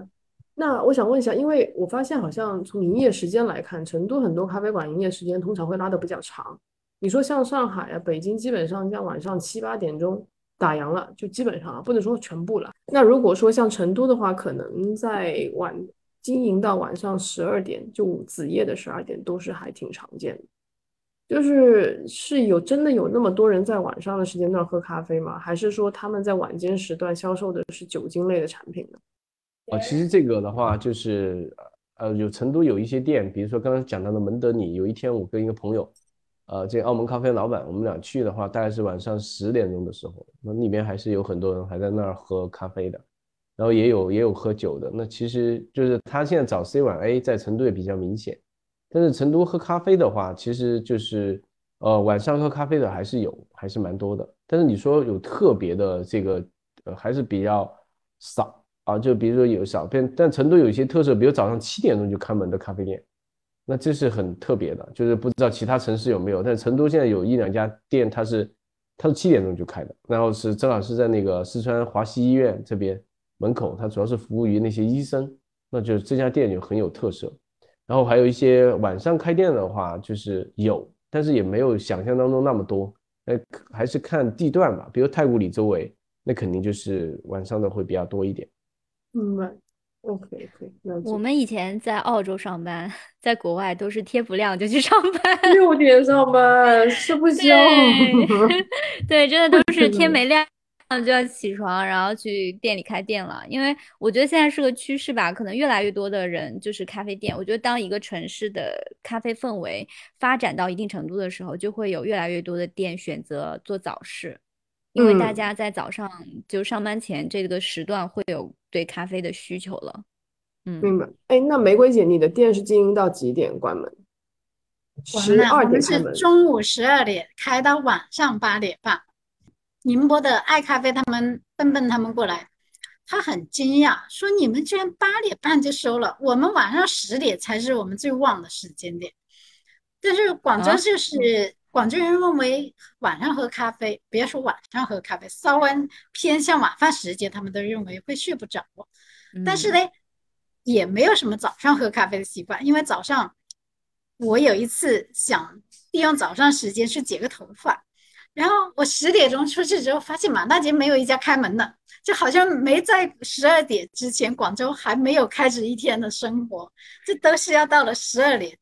那我想问一下，因为我发现好像从营业时间来看，成都很多咖啡馆营业时间通常会拉的比较长。你说像上海啊、北京，基本上像晚上七八点钟打烊了，就基本上啊，不能说全部了。那如果说像成都的话，可能在晚经营到晚上十二点，就子夜的十二点，都是还挺常见的。就是是有真的有那么多人在晚上的时间段喝咖啡吗？还是说他们在晚间时段销售的是酒精类的产品呢？哦，其实这个的话，就是呃，有成都有一些店，比如说刚刚讲到的蒙德里，有一天我跟一个朋友，呃，这个澳门咖啡老板，我们俩去的话，大概是晚上十点钟的时候，那里面还是有很多人还在那儿喝咖啡的，然后也有也有喝酒的。那其实就是他现在早 C 晚 A 在成都也比较明显，但是成都喝咖啡的话，其实就是呃晚上喝咖啡的还是有，还是蛮多的。但是你说有特别的这个，呃，还是比较少。啊，就比如说有少变，但成都有一些特色，比如早上七点钟就开门的咖啡店，那这是很特别的，就是不知道其他城市有没有，但成都现在有一两家店，它是它是七点钟就开的，然后是正好是在那个四川华西医院这边门口，它主要是服务于那些医生，那就是这家店就很有特色。然后还有一些晚上开店的话，就是有，但是也没有想象当中那么多，那，还是看地段吧，比如太古里周围，那肯定就是晚上的会比较多一点。明白，OK OK，了解。我们以前在澳洲上班，在国外都是天不亮就去上班，六点上班，吃不消。对，对，真的都是天能没亮就要起床，然后去店里开店了。因为我觉得现在是个趋势吧，可能越来越多的人就是咖啡店。我觉得当一个城市的咖啡氛围发展到一定程度的时候，就会有越来越多的店选择做早市。因为大嗯家在早上就上班前这个时段会有对咖啡的需求了。嗯，明白。哎，那玫瑰姐，你的店是经营到几点关门？十我们呢，我们二点开门。是中午十二点开到晚上八点半。宁波的爱咖啡他们笨笨他们过来，他很惊讶，说你们居然八点半就收了，我们晚上十点才是我们最旺的时间点。但是广州啊就是广州人认为晚上喝咖啡，别说晚上喝咖啡，稍微偏向晚饭时间，他们都认为会睡不着。但是嗯呢，也没有什么早上喝咖啡的习惯，因为早上我有一次想利用早上时间去剪个头发，然后我十点钟出去之后，发现满大街没有一家开门的，就好像没在十二点之前，广州还没有开始一天的生活，这都是要到了十二点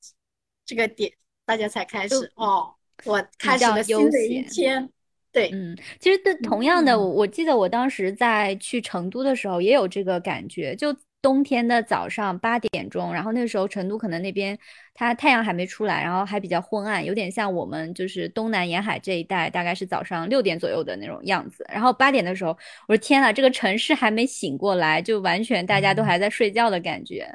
这个点，大家才开始哦，我开始较了新的一天，对，嗯，其实的同样的，嗯我我记得我当时在去成都的时候也有这个感觉，就冬天的早上八点钟，然后那个时候成都可能那边它太阳还没出来，然后还比较昏暗，有点像我们就是东南沿海这一带，大概是早上六点左右的那种样子。然后八点的时候，我说天呐，这个城市还没醒过来，就完全大家都还在睡觉的感觉。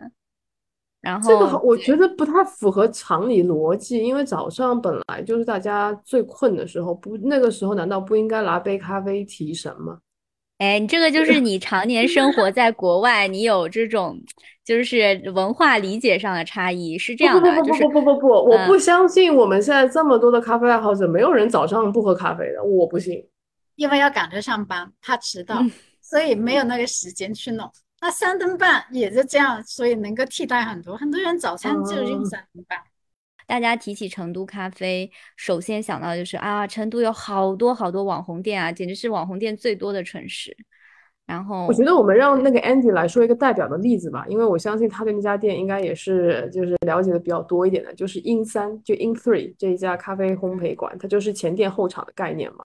然后这个我觉得不太符合常理逻辑，因为早上本来就是大家最困的时候，不那个时候难道不应该拿杯咖啡提神吗？哎，你这个就是你常年生活在国外，你有这种就是文化理解上的差异，是这样的，就是不不不不不不，我嗯不相信我们现在这么多的咖啡爱好者，没有人早上不喝咖啡的，我不信。因为要赶着上班，怕迟到，嗯所以没有那个时间去弄。那三顿半也是这样，所以能够替代很多。很多人早餐就用哦三顿半。大家提起成都咖啡，首先想到的就是啊，成都有好多好多网红店啊，简直是网红店最多的城市。然后我觉得我们让那个 Andy 来说一个代表的例子吧，因为我相信他对那家店应该也是就是了解的比较多一点的，就是 In 三就 In Three 这一家咖啡烘焙馆，它就是前店后厂的概念嘛。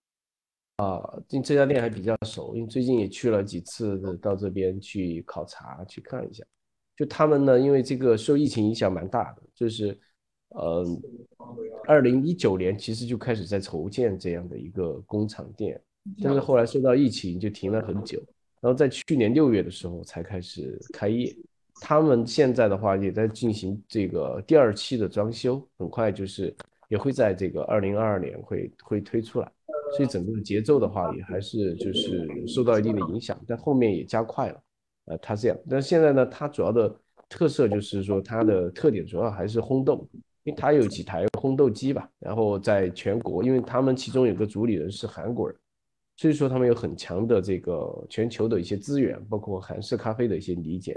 进这家店还比较熟，因为最近也去了几次到这边去考察去看一下。就他们呢，因为这个受疫情影响蛮大的，就是呃，二零一九年其实就开始在筹建这样的一个工厂店，但是后来受到疫情就停了很久，然后在去年六月的时候才开始开业。他们现在的话也在进行这个第二期的装修，很快就是也会在这个二零二二年会会推出来。所以整个的节奏的话，也还是就是受到一定的影响，但后面也加快了。呃，它这样，但现在呢，它主要的特色就是说，它的特点主要还是烘豆，因为它有几台烘豆机吧，然后在全国，因为他们其中有个主理人是韩国人，所以说他们有很强的这个全球的一些资源，包括韩式咖啡的一些理解，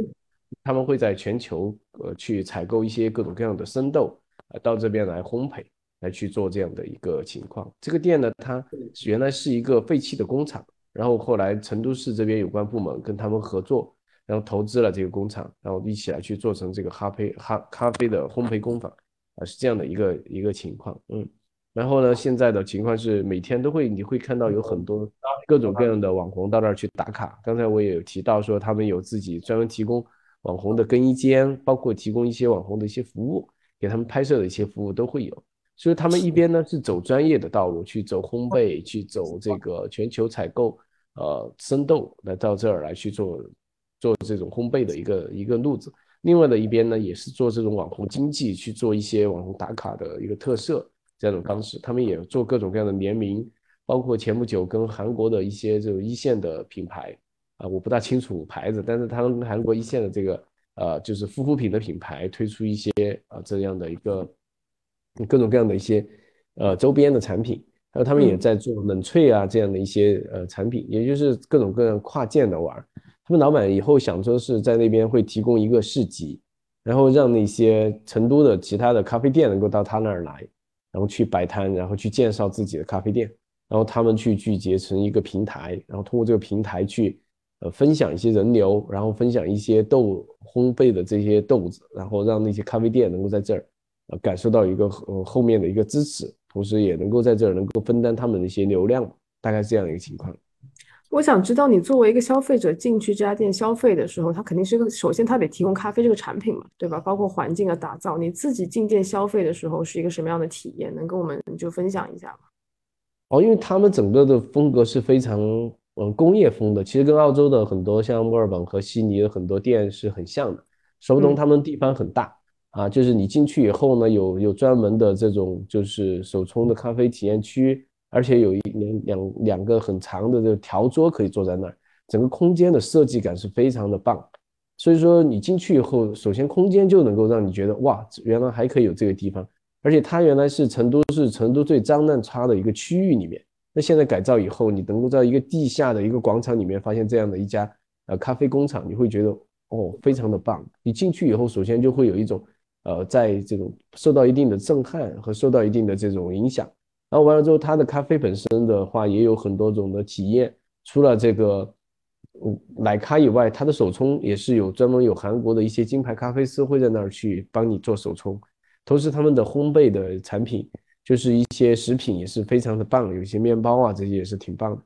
他们会在全球呃去采购一些各种各样的生豆，呃到这边来烘焙。来去做这样的一个情况。这个店呢，它原来是一个废弃的工厂，然后后来成都市这边有关部门跟他们合作，然后投资了这个工厂，然后一起来去做成这个咖啡哈咖啡的烘焙工坊，啊，是这样的一个一个情况，嗯。然后呢，现在的情况是每天都会你会看到有很多各种各样的网红到那儿去打卡。刚才我也有提到说，他们有自己专门提供网红的更衣间，包括提供一些网红的一些服务，给他们拍摄的一些服务都会有。所以他们一边呢是走专业的道路，去走烘焙，去走这个全球采购，呃，生豆来到这儿来去做做这种烘焙的一个一个路子。另外的一边呢，也是做这种网红经济，去做一些网红打卡的一个特色这种方式。他们也做各种各样的联名，包括前不久跟韩国的一些这种一线的品牌啊，我不大清楚牌子，但是他们跟韩国一线的这个呃就是护肤品的品牌推出一些啊这样的一个。各种各样的一些呃周边的产品，还有他们也在做冷萃啊这样的一些呃产品，也就是各种各样跨界的玩。他们老板以后想说是在那边会提供一个市集，然后让那些成都的其他的咖啡店能够到他那儿来，然后去摆摊，然后去介绍自己的咖啡店，然后他们去聚集成一个平台，然后通过这个平台去呃分享一些人流，然后分享一些豆烘焙的这些豆子，然后让那些咖啡店能够在这儿。呃，感受到一个呃后面的一个支持，同时也能够在这儿能够分担他们的一些流量，大概是这样一个情况。我想知道，你作为一个消费者进去这家店消费的时候，他肯定是个首先他得提供咖啡这个产品嘛，对吧？包括环境的打造，你自己进店消费的时候是一个什么样的体验？能跟我们就分享一下吗？哦，因为他们整个的风格是非常嗯工业风的，其实跟澳洲的很多像墨尔本和悉尼的很多店是很像的，手动他们地方很大。啊，就是你进去以后呢，有有专门的这种就是手冲的咖啡体验区，而且有一两两两个很长的这个条桌可以坐在那儿，整个空间的设计感是非常的棒。所以说你进去以后，首先空间就能够让你觉得哇，原来还可以有这个地方，而且它原来是成都是成都最脏乱差的一个区域里面，那现在改造以后，你能够在一个地下的一个广场里面发现这样的一家呃咖啡工厂，你会觉得哦，非常的棒。你进去以后，首先就会有一种。呃，在这种受到一定的震撼和受到一定的这种影响，然后完了之后，它的咖啡本身的话也有很多种的体验。除了这个嗯奶咖以外，它的手冲也是有专门有韩国的一些金牌咖啡师会在那儿去帮你做手冲，同时他们的烘焙的产品就是一些食品也是非常的棒，有一些面包啊这些也是挺棒的。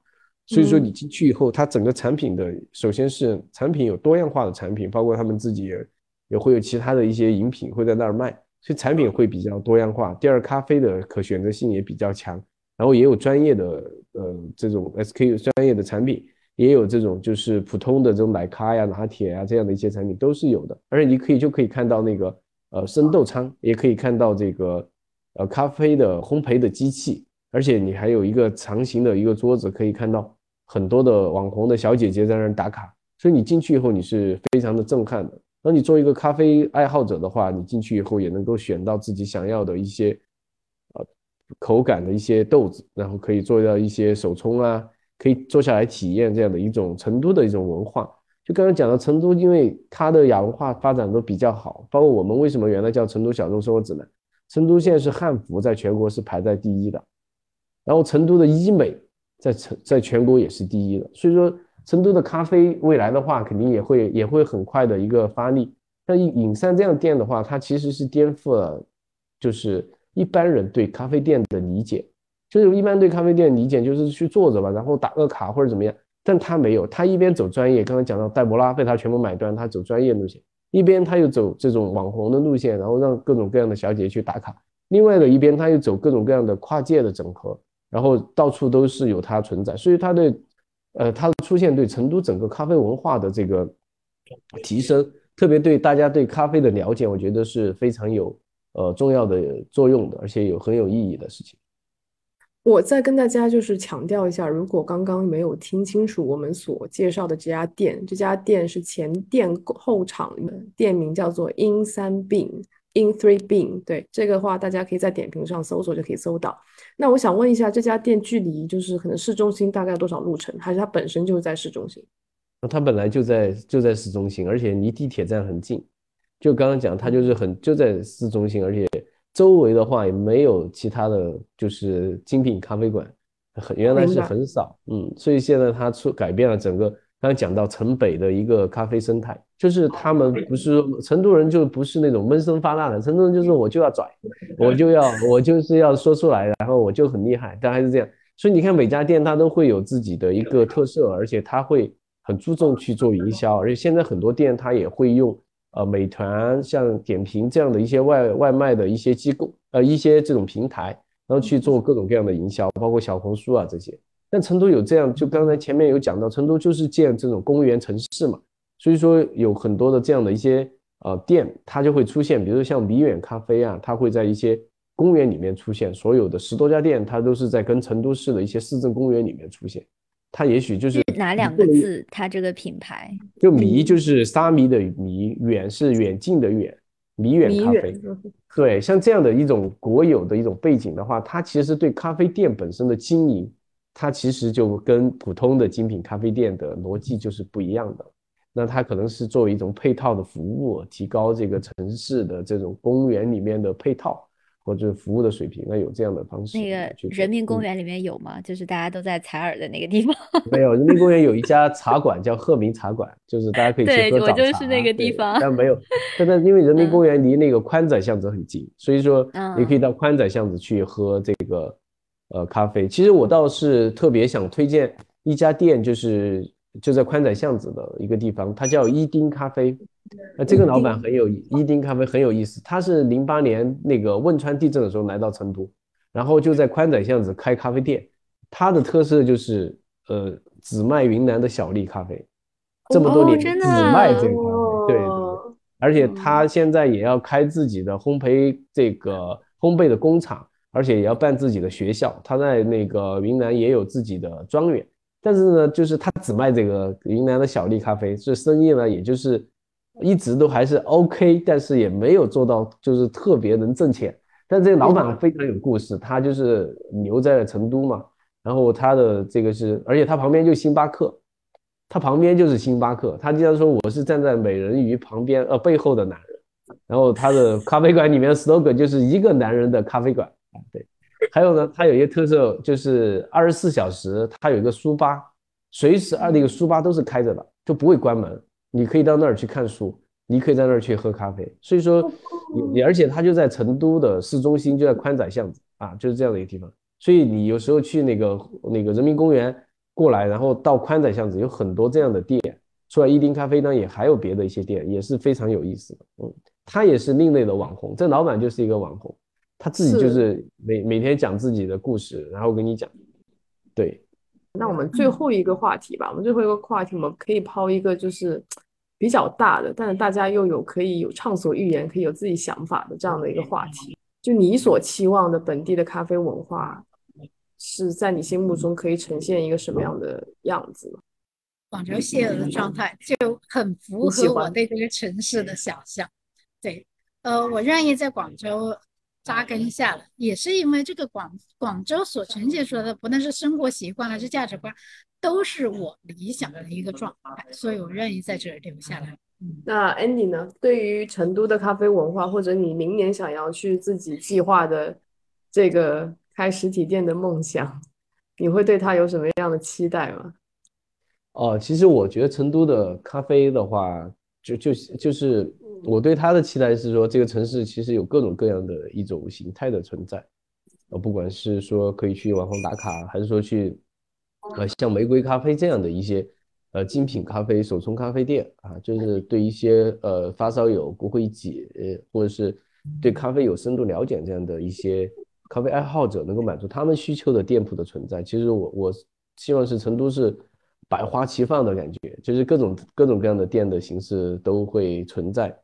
所以说你进去以后，它整个产品的首先是产品有多样化的产品，包括他们自己也。也会有其他的一些饮品会在那儿卖，所以产品会比较多样化。第二，咖啡的可选择性也比较强，然后也有专业的呃这种 SKU 专业的产品，也有这种就是普通的这种奶咖呀、拿铁呀这样的一些产品都是有的。而且你可以就可以看到那个呃生豆仓，也可以看到这个呃咖啡的烘焙的机器，而且你还有一个长形的一个桌子，可以看到很多的网红的小姐姐在那儿打卡，所以你进去以后你是非常的震撼的。那你作为一个咖啡爱好者的话，你进去以后也能够选到自己想要的一些呃口感的一些豆子，然后可以做到一些手冲啊，可以坐下来体验这样的一种成都的一种文化。就刚刚讲的成都，因为它的亚文化发展都比较好，包括我们为什么原来叫成都小众生活指南，成都现在是汉服在全国是排在第一的，然后成都的医美在成在全国也是第一的，所以说。成都的咖啡未来的话，肯定也会也会很快的一个发力。像隐山这样店的话，它其实是颠覆了，就是一般人对咖啡店的理解。就是一般对咖啡店理解就是去坐着吧，然后打个卡或者怎么样。但他没有，他一边走专业，刚刚讲到戴博拉被他全部买断，他走专业路线；一边他又走这种网红的路线，然后让各种各样的小姐姐去打卡。另外的一边，他又走各种各样的跨界的整合，然后到处都是有它存在，所以他的。呃，它的出现对成都整个咖啡文化的这个提升，特别对大家对咖啡的了解，我觉得是非常有呃重要的作用的，而且有很有意义的事情。我再跟大家就是强调一下，如果刚刚没有听清楚我们所介绍的这家店，这家店是前店后厂的店名叫做阴三病。In Three Bean，对这个话，大家可以在点评上搜索就可以搜到。那我想问一下，这家店距离就是可能市中心大概多少路程？还是它本身就是在市中心？它本来就在就在市中心，而且离地铁站很近。就刚刚讲，它就是很就在市中心，而且周围的话也没有其他的就是精品咖啡馆，很原来是很少。嗯，所以现在它出改变了整个。刚才讲到城北的一个咖啡生态，就是他们不是成都人，就不是那种闷声发大的。成都人就是我就要拽，我就要我就是要说出来，然后我就很厉害，但还是这样。所以你看每家店它都会有自己的一个特色，而且它会很注重去做营销，而且现在很多店它也会用呃美团、像点评这样的一些外外卖的一些机构，呃一些这种平台，然后去做各种各样的营销，包括小红书啊这些。但成都有这样，就刚才前面有讲到，成都就是建这种公园城市嘛，所以说有很多的这样的一些呃店，它就会出现，比如说像米远咖啡啊，它会在一些公园里面出现，所有的十多家店，它都是在跟成都市的一些市政公园里面出现，它也许就是哪两个字？它这个品牌就米就是沙弥的米，远是远近的远，米远咖啡。对，像这样的一种国有的一种背景的话，它其实对咖啡店本身的经营。它其实就跟普通的精品咖啡店的逻辑就是不一样的，那它可能是作为一种配套的服务，提高这个城市的这种公园里面的配套或者服务的水平，那有这样的方式。那个人民公园里面有吗？就是大家都在采耳的那个地方？没有，人民公园有一家茶馆叫鹤鸣茶馆，就是大家可以去喝早茶。对，我就是那个地方。但没有，但是因为人民公园离那个宽窄巷子很近，所以说你可以到宽窄巷子去喝这个。呃，咖啡其实我倒是特别想推荐一家店，就是就在宽窄巷子的一个地方，它叫伊丁咖啡。那这个老板很有伊丁咖啡很有意思，他是零八年那个汶川地震的时候来到成都，然后就在宽窄巷子开咖啡店。它的特色就是呃只卖云南的小粒咖啡，这么多年只卖这个咖啡，对对对，而且他现在也要开自己的烘焙这个烘焙的工厂。而且也要办自己的学校，他在那个云南也有自己的庄园，但是呢，就是他只卖这个云南的小粒咖啡，这生意呢，也就是一直都还是 OK，但是也没有做到就是特别能挣钱。但这个老板非常有故事，他就是留在了成都嘛，然后他的这个是，而且他旁边就星巴克，他旁边就是星巴克，他经常说我是站在美人鱼旁边呃背后的男人，然后他的咖啡馆里面 slogan 就是一个男人的咖啡馆。对，还有呢，它有一个特色，就是二十四小时它有一个书吧，随时二那个书吧都是开着的，就不会关门。你可以到那儿去看书，你可以在那儿去喝咖啡。所以说，你而且它就在成都的市中心，就在宽窄巷子啊，就是这样的一个地方。所以你有时候去那个那个人民公园过来，然后到宽窄巷子有很多这样的店。除了一丁咖啡呢，也还有别的一些店，也是非常有意思的。嗯，他也是另类的网红，这老板就是一个网红。他自己就是每每天讲自己的故事，然后跟你讲。对，那我们最后一个话题吧。我们最后一个话题，我们可以抛一个，就是比较大的，但是大家又有可以有畅所欲言、可以有自己想法的这样的一个话题。就你所期望的本地的咖啡文化，是在你心目中可以呈现一个什么样的样子呢？广州现有的状态就很符合我对这个城市的想象。对，呃，我愿意在广州扎根下来，也是因为这个广广州所呈现出来的，不论是生活习惯还是价值观，都是我理想的一个状态，所以我愿意在这里留下来。那 Andy 呢？对于成都的咖啡文化，或者你明年想要去自己计划的这个开实体店的梦想，你会对它有什么样的期待吗？哦，其实我觉得成都的咖啡的话，就就就是我对它的期待是说，这个城市其实有各种各样的一种形态的存在，呃，不管是说可以去网红打卡，还是说去呃像玫瑰咖啡这样的一些。呃，精品咖啡、手冲咖啡店啊，就是对一些呃发烧友、不会解，或者是对咖啡有深度了解这样的一些咖啡爱好者，能够满足他们需求的店铺的存在。其实我我希望是成都是百花齐放的感觉，就是各种各种各样的店的形式都会存在。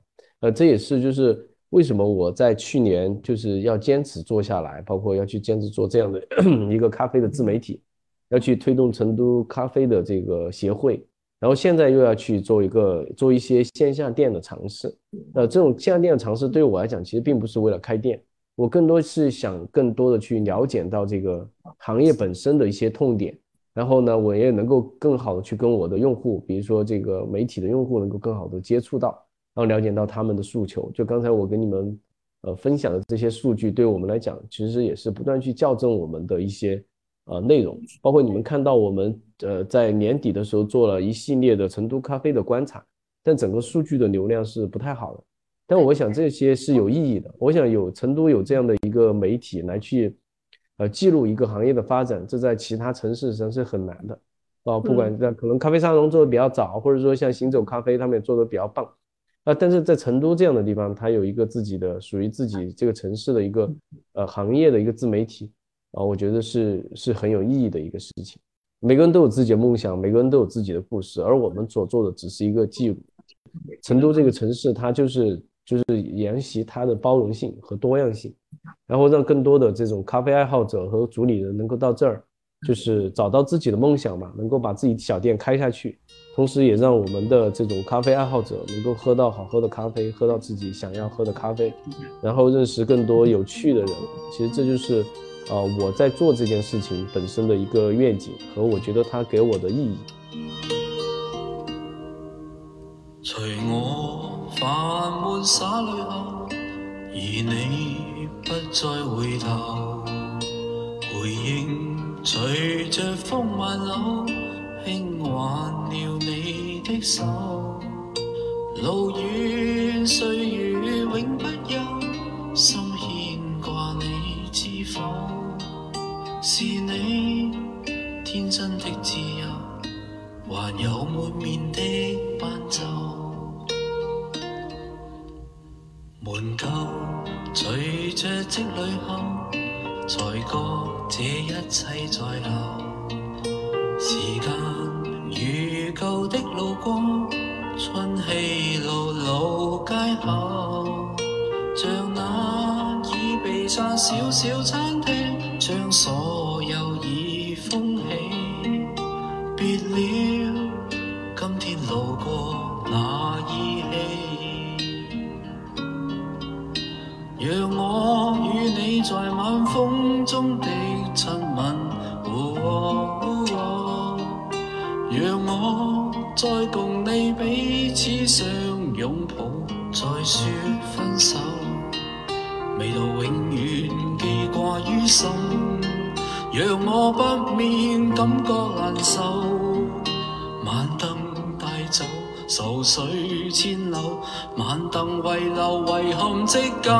呃，这也是就是为什么我在去年就是要坚持做下来，包括要去坚持做这样的 一个咖啡的自媒体。要去推动成都咖啡的这个协会，然后现在又要去做一个做一些线下店的尝试。那这种线下店的尝试对我来讲，其实并不是为了开店，我更多是想更多的去了解到这个行业本身的一些痛点，然后呢，我也能够更好的去跟我的用户，比如说这个媒体的用户，能够更好的接触到，然后了解到他们的诉求。就刚才我跟你们呃分享的这些数据，对我们来讲，其实也是不断去校正我们的一些。呃，内容包括你们看到我们呃在年底的时候做了一系列的成都咖啡的观察，但整个数据的流量是不太好的。但我想这些是有意义的。我想有成都有这样的一个媒体来去呃记录一个行业的发展，这在其他城市上是很难的啊。不管在可能咖啡沙龙做的比较早，或者说像行走咖啡他们也做的比较棒啊，但是在成都这样的地方，它有一个自己的属于自己这个城市的一个呃行业的一个自媒体。啊，我觉得是是很有意义的一个事情。每个人都有自己的梦想，每个人都有自己的故事，而我们所做的只是一个记录。成都这个城市，它就是就是沿袭它的包容性和多样性，然后让更多的这种咖啡爱好者和主理人能够到这儿，就是找到自己的梦想嘛，能够把自己小店开下去，同时也让我们的这种咖啡爱好者能够喝到好喝的咖啡，喝到自己想要喝的咖啡，然后认识更多有趣的人。其实这就是。呃，我在做这件事情本身的一个愿景和我觉得它给我的意义。随我泛满洒泪后，而你不再回头，回应随着风慢流，轻挽了你的手，路远岁月永不休，心牵挂你知否？是你天真的自由，还有满面的斑皱。门旧随着积累后，才觉这一切在流。时间如旧的路过，春熙路路街口，像那已被散小小餐厅。将所有已封起，别了，今天路过那依稀，让我与你在晚风中的再共你彼此相拥抱，再说分手。味道永远记挂于心，让我不免感觉难受。晚灯带走愁绪千缕，晚灯遗留遗憾即旧。